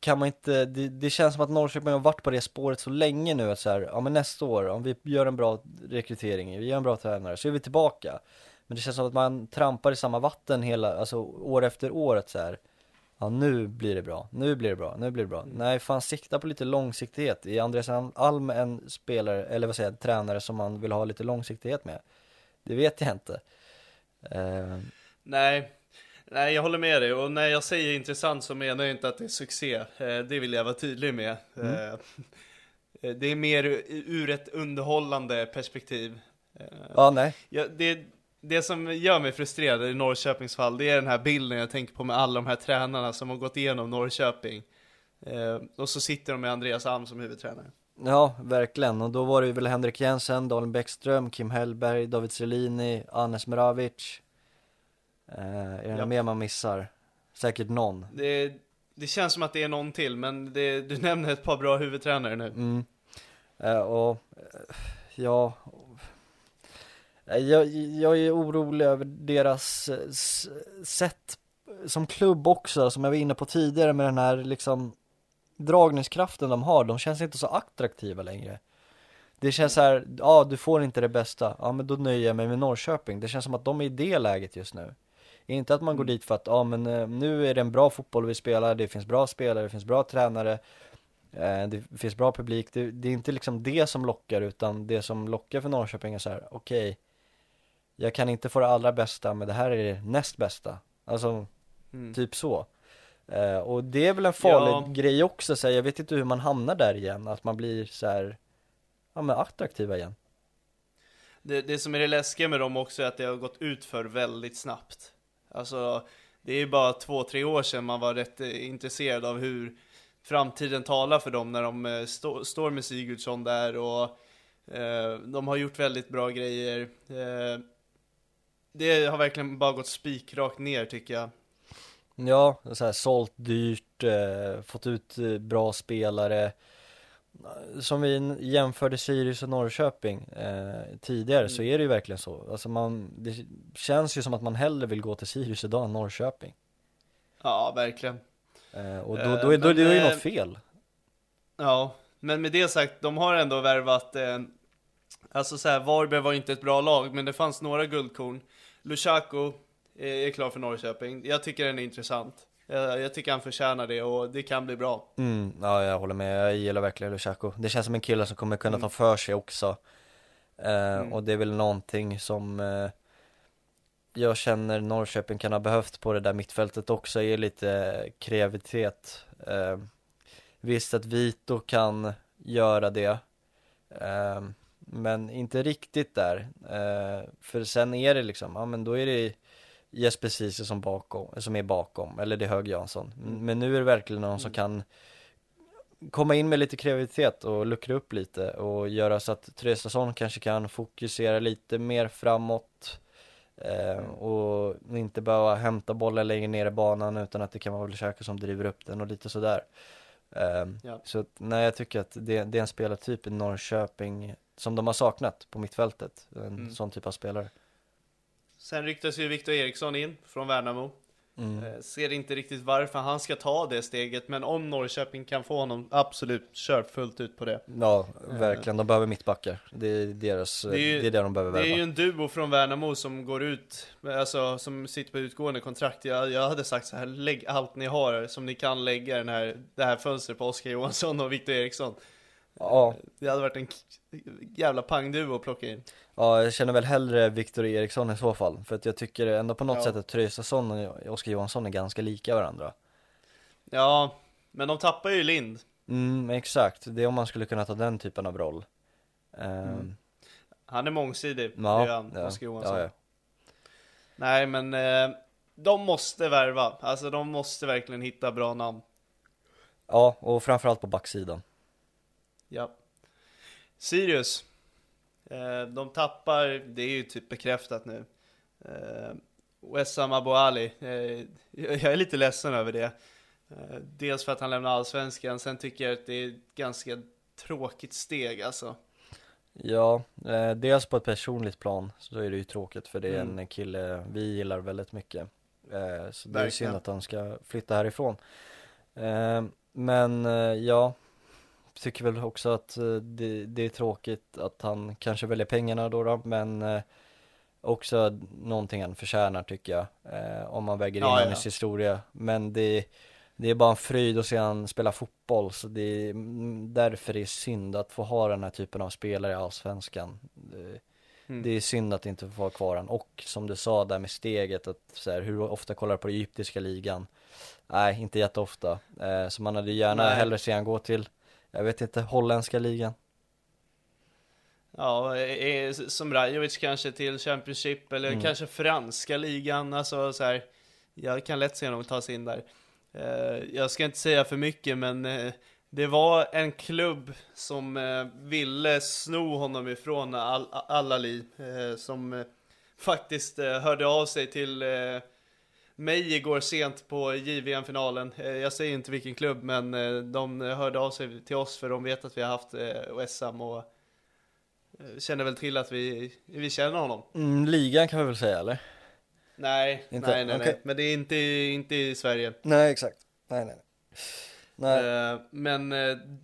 kan man inte, det, det känns som att Norrköping har varit på det spåret så länge nu att så här, ja men nästa år, om vi gör en bra rekrytering, vi gör en bra tränare, så är vi tillbaka Men det känns som att man trampar i samma vatten hela, alltså år efter år att så här, Ja nu blir det bra, nu blir det bra, nu blir det bra. Nej fan sikta på lite långsiktighet, är Andreas Alm en spelare, eller vad säger jag, tränare som man vill ha lite långsiktighet med? Det vet jag inte. Eh, Nej, nej jag håller med dig. Och när jag säger intressant så menar jag inte att det är succé. Eh, Det vill jag vara tydlig med. Eh, Det är mer ur ett underhållande perspektiv. Ja, nej. Ja, det, det som gör mig frustrerad i Norrköpings fall, det är den här bilden jag tänker på med alla de här tränarna som har gått igenom Norrköping. Eh, och så sitter de med Andreas Alm som huvudtränare. Ja, verkligen. Och då var det ju väl Henrik Jensen, Daniel Bäckström, Kim Hellberg, David Selini, Anes Mravic. Eh, är det Ja. mer man missar? Säkert någon. Det, det känns som att det är någon till, men det, du nämner ett par bra huvudtränare nu. Mm. Eh, och, eh, ja. Eh, Jag, jag är orolig över deras eh, sätt som klubb också, som jag var inne på tidigare med den här liksom dragningskraften de har. De känns inte så attraktiva längre. Det känns så här, ja du får inte det bästa, ja men då nöjer jag mig med Norrköping. Det känns som att de är i det läget just nu. Inte att man går dit för att, ja men eh, nu är det en bra fotboll vi spelar, det finns bra spelare, det finns bra tränare, eh, det finns bra publik. Det, det är inte liksom det som lockar utan det som lockar för Norrköping är så här, okej, jag kan inte få det allra bästa men det här är det näst bästa. Alltså, Mm. typ så. Eh, och det är väl en farlig Ja. grej också, så här, jag vet inte hur man hamnar där igen, att man blir så här, ja men attraktiva igen. Det, det som är det läskiga med dem också är att det har gått ut för väldigt snabbt. Alltså, det är ju bara två, tre år sedan man var rätt eh, intresserad av hur framtiden talar för dem när de eh, stå, står med Sigurdsson där och eh, de har gjort väldigt bra grejer. Eh, det har verkligen bara gått spikrakt ner tycker jag. Ja, så här, sålt dyrt, eh, fått ut eh, bra spelare. Som vi jämförde Sirius och Norrköping eh, tidigare så är det ju verkligen så. Alltså man, det känns ju som att man hellre vill gå till Sirius idag än Norrköping. Ja, verkligen. eh, Och då, Eh, då, då, men, det är ju eh, något fel. Ja, men med det sagt, de har ändå värvat Alltså så här, Varberg var inte ett bra lag, men det fanns några guldkorn Lushaku är, klar för Norrköping, jag tycker den är intressant. Jag, jag tycker han förtjänar det och det kan bli bra. Mm, Ja, jag håller med, jag gillar verkligen Lushaku Det känns som en kille som kommer kunna Mm. ta för sig också. Eh, Mm. Och det är väl någonting som eh, jag känner Norrköping kan ha behövt på det där mittfältet också är lite kreativitet. Eh, Visst att Vito kan göra det. Eh, Men inte riktigt där. Eh, För sen är det liksom, ja men då är det Jesper Ceesay som, bakom, som är bakom, eller det är Hög Jansson. Men nu är det verkligen någon som kan komma in med lite kreativitet och luckra upp lite och göra så att Traustason kanske kan fokusera lite mer framåt. Eh, och inte behöva hämta bollen längre ner i banan utan att det kan vara Lushaku som driver upp den och lite sådär. Eh, Ja. Så att, nej jag tycker att det, det är en spelartyp i Norrköping som de har saknat på mittfältet, en Mm. sån typ av spelare Sen ryktas ju Viktor Eriksson in från Värnamo mm. eh, Ser inte riktigt varför han ska ta det steget, men om Norrköping kan få honom, absolut, kör fullt ut på det Ja, verkligen, de behöver mittbackar, det är deras, det är är, ju- det de behöver Det är värva ju en duo från Värnamo som går ut, alltså som sitter på utgående kontrakt. Jag, jag hade sagt så här, lägg allt ni har som ni kan lägga den här, det här fönstret på Oskar Johansson och Viktor Eriksson. Ja, Det hade varit en jävla pangduo att plocka in. Ja, jag känner väl hellre Viktor Eriksson i så fall, för att jag tycker ändå på något Ja. sätt att Traustason och Oskar Johansson är ganska lika varandra Ja, men de tappar ju Lind. Mm, exakt, det är om man skulle kunna ta den typen av roll Ehm, Mm. Han är mångsidig, Ja, det är han, ja, Oskar Johansson. ja, ja. Nej, men eh, de måste värva. Alltså de måste verkligen hitta bra namn. ja, och framförallt på backsidan Ja. Sirius. Eh, de tappar, det är ju typ bekräftat nu. Eh, Wessam Abu Ali. Eh, jag är lite ledsen över det. Dels för att han lämnar allsvenskan, sen tycker jag att det är ett ganska tråkigt steg alltså. Ja, eh, dels på ett personligt plan så är det ju tråkigt för det är Mm. en kille vi gillar väldigt mycket eh, Så det är Verkligen. synd att han ska flytta härifrån eh, Men ja, tycker väl också att eh, det, det är tråkigt att han kanske väljer pengarna då, då men eh, också någonting han förtjänar tycker jag eh, Om man väger in Ja, ja. hennes historia Men det, det är bara en fröjd att se han spela fotboll så det är mm, därför det är synd att få ha den här typen av spelare i Allsvenskan det, Mm. det är synd att inte få vara kvar han och som du sa där med steget att så här, hur ofta kollar på egyptiska ligan Nej, inte jätteofta eh, Så man hade gärna Nej. hellre se han gå till Jag vet inte, holländska ligan Ja, som Rajovic kanske till Championship eller Mm. kanske franska ligan, alltså så här. Jag kan lätt se honom ta sig in där. Eh, Jag ska inte säga för mycket, men eh, det var en klubb som eh, ville sno honom ifrån Al- Al-Ali, som faktiskt hörde av sig till mig igår sent på JVM-finalen. Eh, Jag säger inte vilken klubb, men eh, de hörde av sig till oss för de vet att vi har haft eh, OSM och känner väl till att vi, vi känner honom. mm, Ligan kan vi väl säga eller? Nej, Inte? nej, nej, Okej. nej, men det är inte, inte i Sverige. Nej exakt, nej nej Nej, Men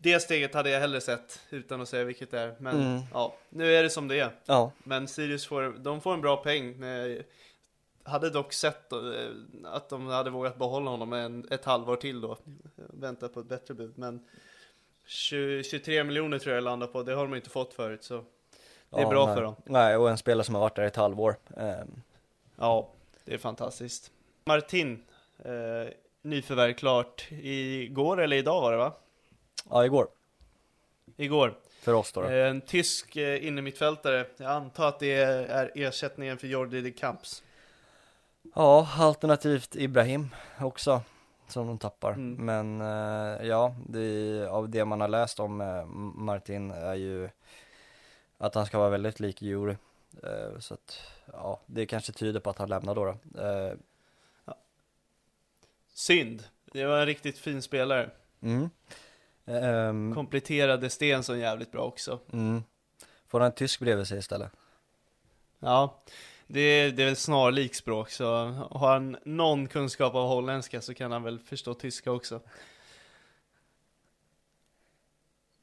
det steget hade jag hellre sett, utan att säga vilket det är. Men Mm. ja, nu är det som det är. ja, Men Sirius får, de får en bra peng. Hade dock sett eh, att de hade vågat behålla honom en, ett halvår till då. Vänta på ett bättre bud. Men 20, 23 miljoner tror jag landar på, det har de inte fått förut. Så det är ja, bra nej. för dem. Nej, och en spelare som har varit där ett halvår Ehm, Ja, det är fantastiskt. Martin, eh, nyförvärv klart igår eller idag var det va? Ja, igår, Igår. för oss då, då. Eh, En tysk eh, innermittfältare. Jag antar att det är ersättningen för Jordi de Camps. Ja, alternativt Ibrahim också som de tappar. Mm. Men eh, ja, det, av det man har läst om eh, Martin är ju att han ska vara väldigt lik Juri. Eh, så att ja, det kanske tyder på att han lämnar då. då. Eh, synd. Det var en riktigt fin spelare. Mm. Ehm, Kompletterade Stensson jävligt bra också. mm. Får han en tysk bredvid sig istället? Ja, det är, det är väl snarlik språk, så har han någon kunskap av holländska så kan han väl förstå tyska också.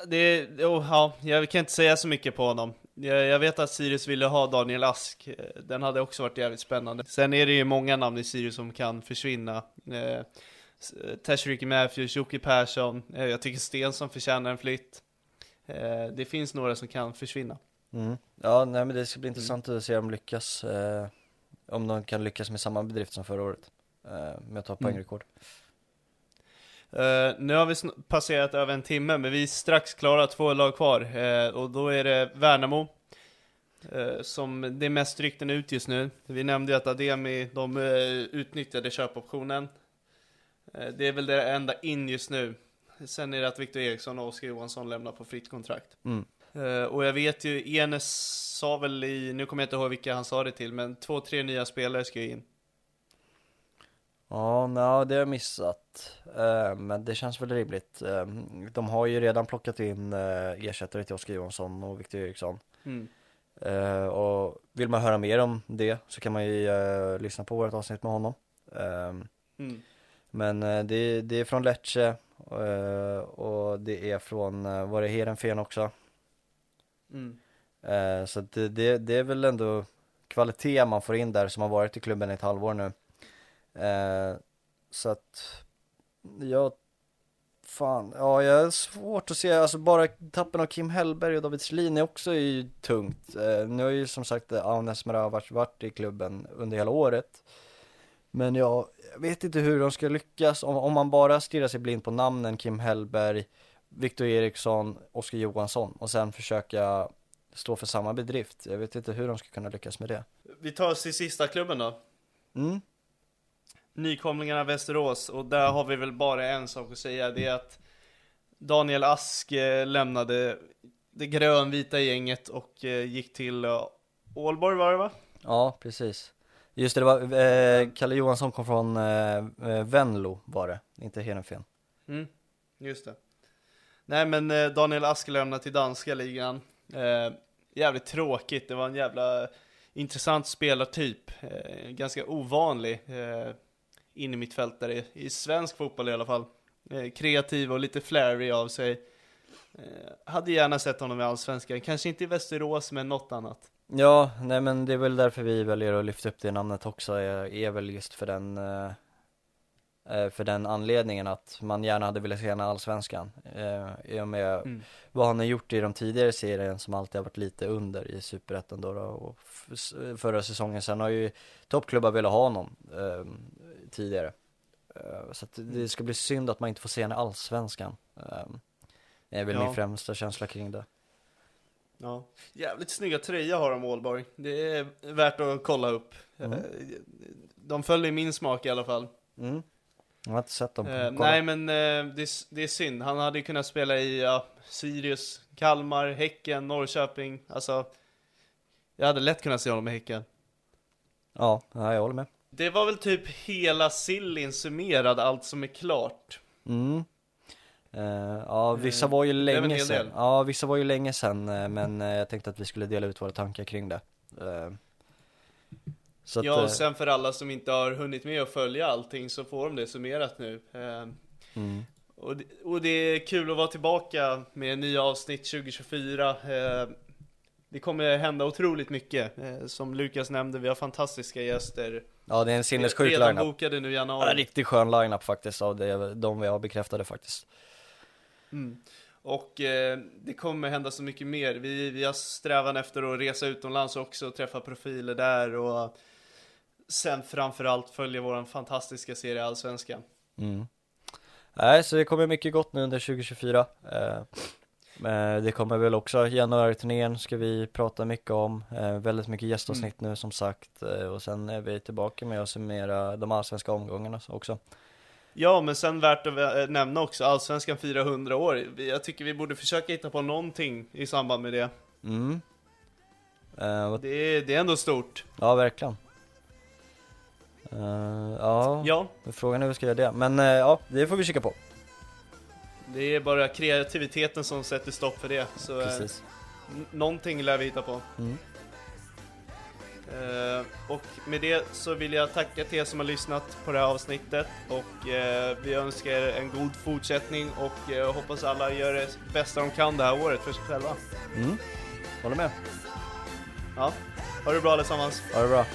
Det, oh, ja, jag kan inte säga så mycket på honom. Jag, jag vet att Sirius ville ha Daniel Ask, den hade också varit jävligt spännande. Sen är det ju många namn i Sirius som kan försvinna. Eh, Tashreeq Matthews, Jocke Persson, eh, jag tycker Stensson förtjänar en flytt. Eh, det finns några som kan försvinna. Mm. Ja, nej men det ska bli intressant att se om de lyckas, eh, om de kan lyckas med samma bedrift som förra året, eh, med att ta poängrekord. Eh, nu har vi passerat över en timme, men vi är strax klara, två lag kvar. Eh, och då är det Värnamo, eh, som det är mest rykten ut just nu. Vi nämnde ju att Ademi, de eh, utnyttjade köpoptionen. Det är väl det enda in just nu. Sen är det att Victor Eriksson och Oskar Johansson lämnar på fritt kontrakt. Mm. Eh, och jag vet ju, Enes sa väl i, nu kommer jag inte ihåg vilka han sa det till, men två, tre nya spelare ska ju in. Ja, nej, det har jag missat. Eh, men det känns väl rimligt. Eh, de har ju redan plockat in ersättare till Oskar Johansson och Victor Eriksson. Mm. Och vill man höra mer om det så kan man ju lyssna på vårt avsnitt med honom. Eh, Mm. men det, det är från Lecce och det är från, var det Heerenveen också? Mm. Eh, så det, det, det är väl ändå kvalitet man får in där som har varit i klubben i ett halvår nu. Eh, så att, jag, fan, ja jag har svårt att se, alltså bara tappen av Kim Hellberg och David Selin är också ju tungt. Eh, nu har ju som sagt Aunes Mravac varit i klubben under hela året. Men ja, jag vet inte hur de ska lyckas om, om man bara stirrar sig blind på namnen Kim Hellberg, Victor Eriksson, Oskar Johansson och sen försöka stå för samma bedrift. Jag vet inte hur de ska kunna lyckas med det. Vi tar oss till sista klubben då. Mm. Nykomlingarna Västerås, och där har vi väl bara en sak att säga, det är att Daniel Ask eh, lämnade det grönvita gänget och eh, gick till eh, Ålborg var det va? Ja, precis. Just det, det var, eh, Kalle Johansson kom från eh, eh, Venlo var det, inte Heerenveen. Mm, just det. Nej men eh, Daniel Ask lämnar till danska ligan. Eh, jävligt tråkigt, det var en jävla intressant spelartyp. Eh, ganska ovanlig eh, in i mitt fält där i svensk fotboll i alla fall. Eh, kreativ och lite flary av sig. Eh, hade gärna sett honom i Allsvenskan, kanske inte i Västerås men något annat. Ja, nej men det är väl därför vi väljer att lyfta upp det namnet också, är, är väl just för den eh, för den anledningen att man gärna hade velat se honom i Allsvenskan eh, i och med Mm. vad han har gjort i de tidigare serien som alltid har varit lite under i Superettan då, då och förra säsongen sen har ju toppklubbar velat ha honom eh, tidigare Eh, så det ska bli synd att man inte får se honom i Allsvenskan eh, Det är väl Ja. min främsta känsla kring det Ja. Jävligt snygga tröja har de Ålborg. Det är värt att kolla upp. Mm. Eh, De följer min smak i alla fall. mm. Jag har inte sett dem, Eh, nej men eh, det, är- det är synd, han hade ju kunnat spela i ja, Sirius, Kalmar, Häcken, Norrköping, alltså Jag hade lätt kunnat se honom i Häcken Ja, ja, jag håller med Det var väl typ hela sillin summerad, allt som är klart Mm. Eh, ja, vissa var ju länge sedan. del. Ja, vissa var ju länge sedan, men eh, jag tänkte att vi skulle dela ut våra tankar kring det. Eh, så Ja eh, och sen för alla som inte har hunnit med att följa allting så får de det summerat nu eh, mm. och, det, och det är kul att vara tillbaka med nya avsnitt 2024 eh, Det kommer hända otroligt mycket, eh, som Lukas nämnde, vi har fantastiska gäster Ja, det är en sinnessjuk Redan lineup. bokade nu i Ja, januari. en riktigt skön lineup faktiskt, av det, de vi har bekräftade faktiskt. Mm. Och eh, det kommer hända så mycket mer. Vi, vi har strävan efter att resa utomlands också och träffa profiler där och sen framförallt följa våran fantastiska serie Allsvenskan. Mm. Nej, så det kommer mycket gott nu under 2024. Eh, men det kommer väl också, januari-turnén ska vi prata mycket om. Eh, väldigt mycket gästavsnitt Mm. nu som sagt. Eh, och sen är vi tillbaka med att summera de allsvenska omgångarna också. Ja, men sen värt att eh, nämna också, Allsvenskan firar 100 år. Jag tycker vi borde försöka hitta på någonting i samband med det. Mm. Eh, Det det är ändå stort. ja, verkligen. Eh, ja, Ja, frågan är hur vi ska göra det. Men eh, ja, det får vi kika på. det är bara kreativiteten som sätter stopp för det. Så eh, Precis. n- någonting lär vi hitta på. Mm. Och med det så vill jag tacka till er som har lyssnat på det här avsnittet och vi önskar er en god fortsättning och hoppas alla gör det bästa de kan det här året för sig själva. Mm. Håller med. Ja, ha det bra allesammans. Ha det bra.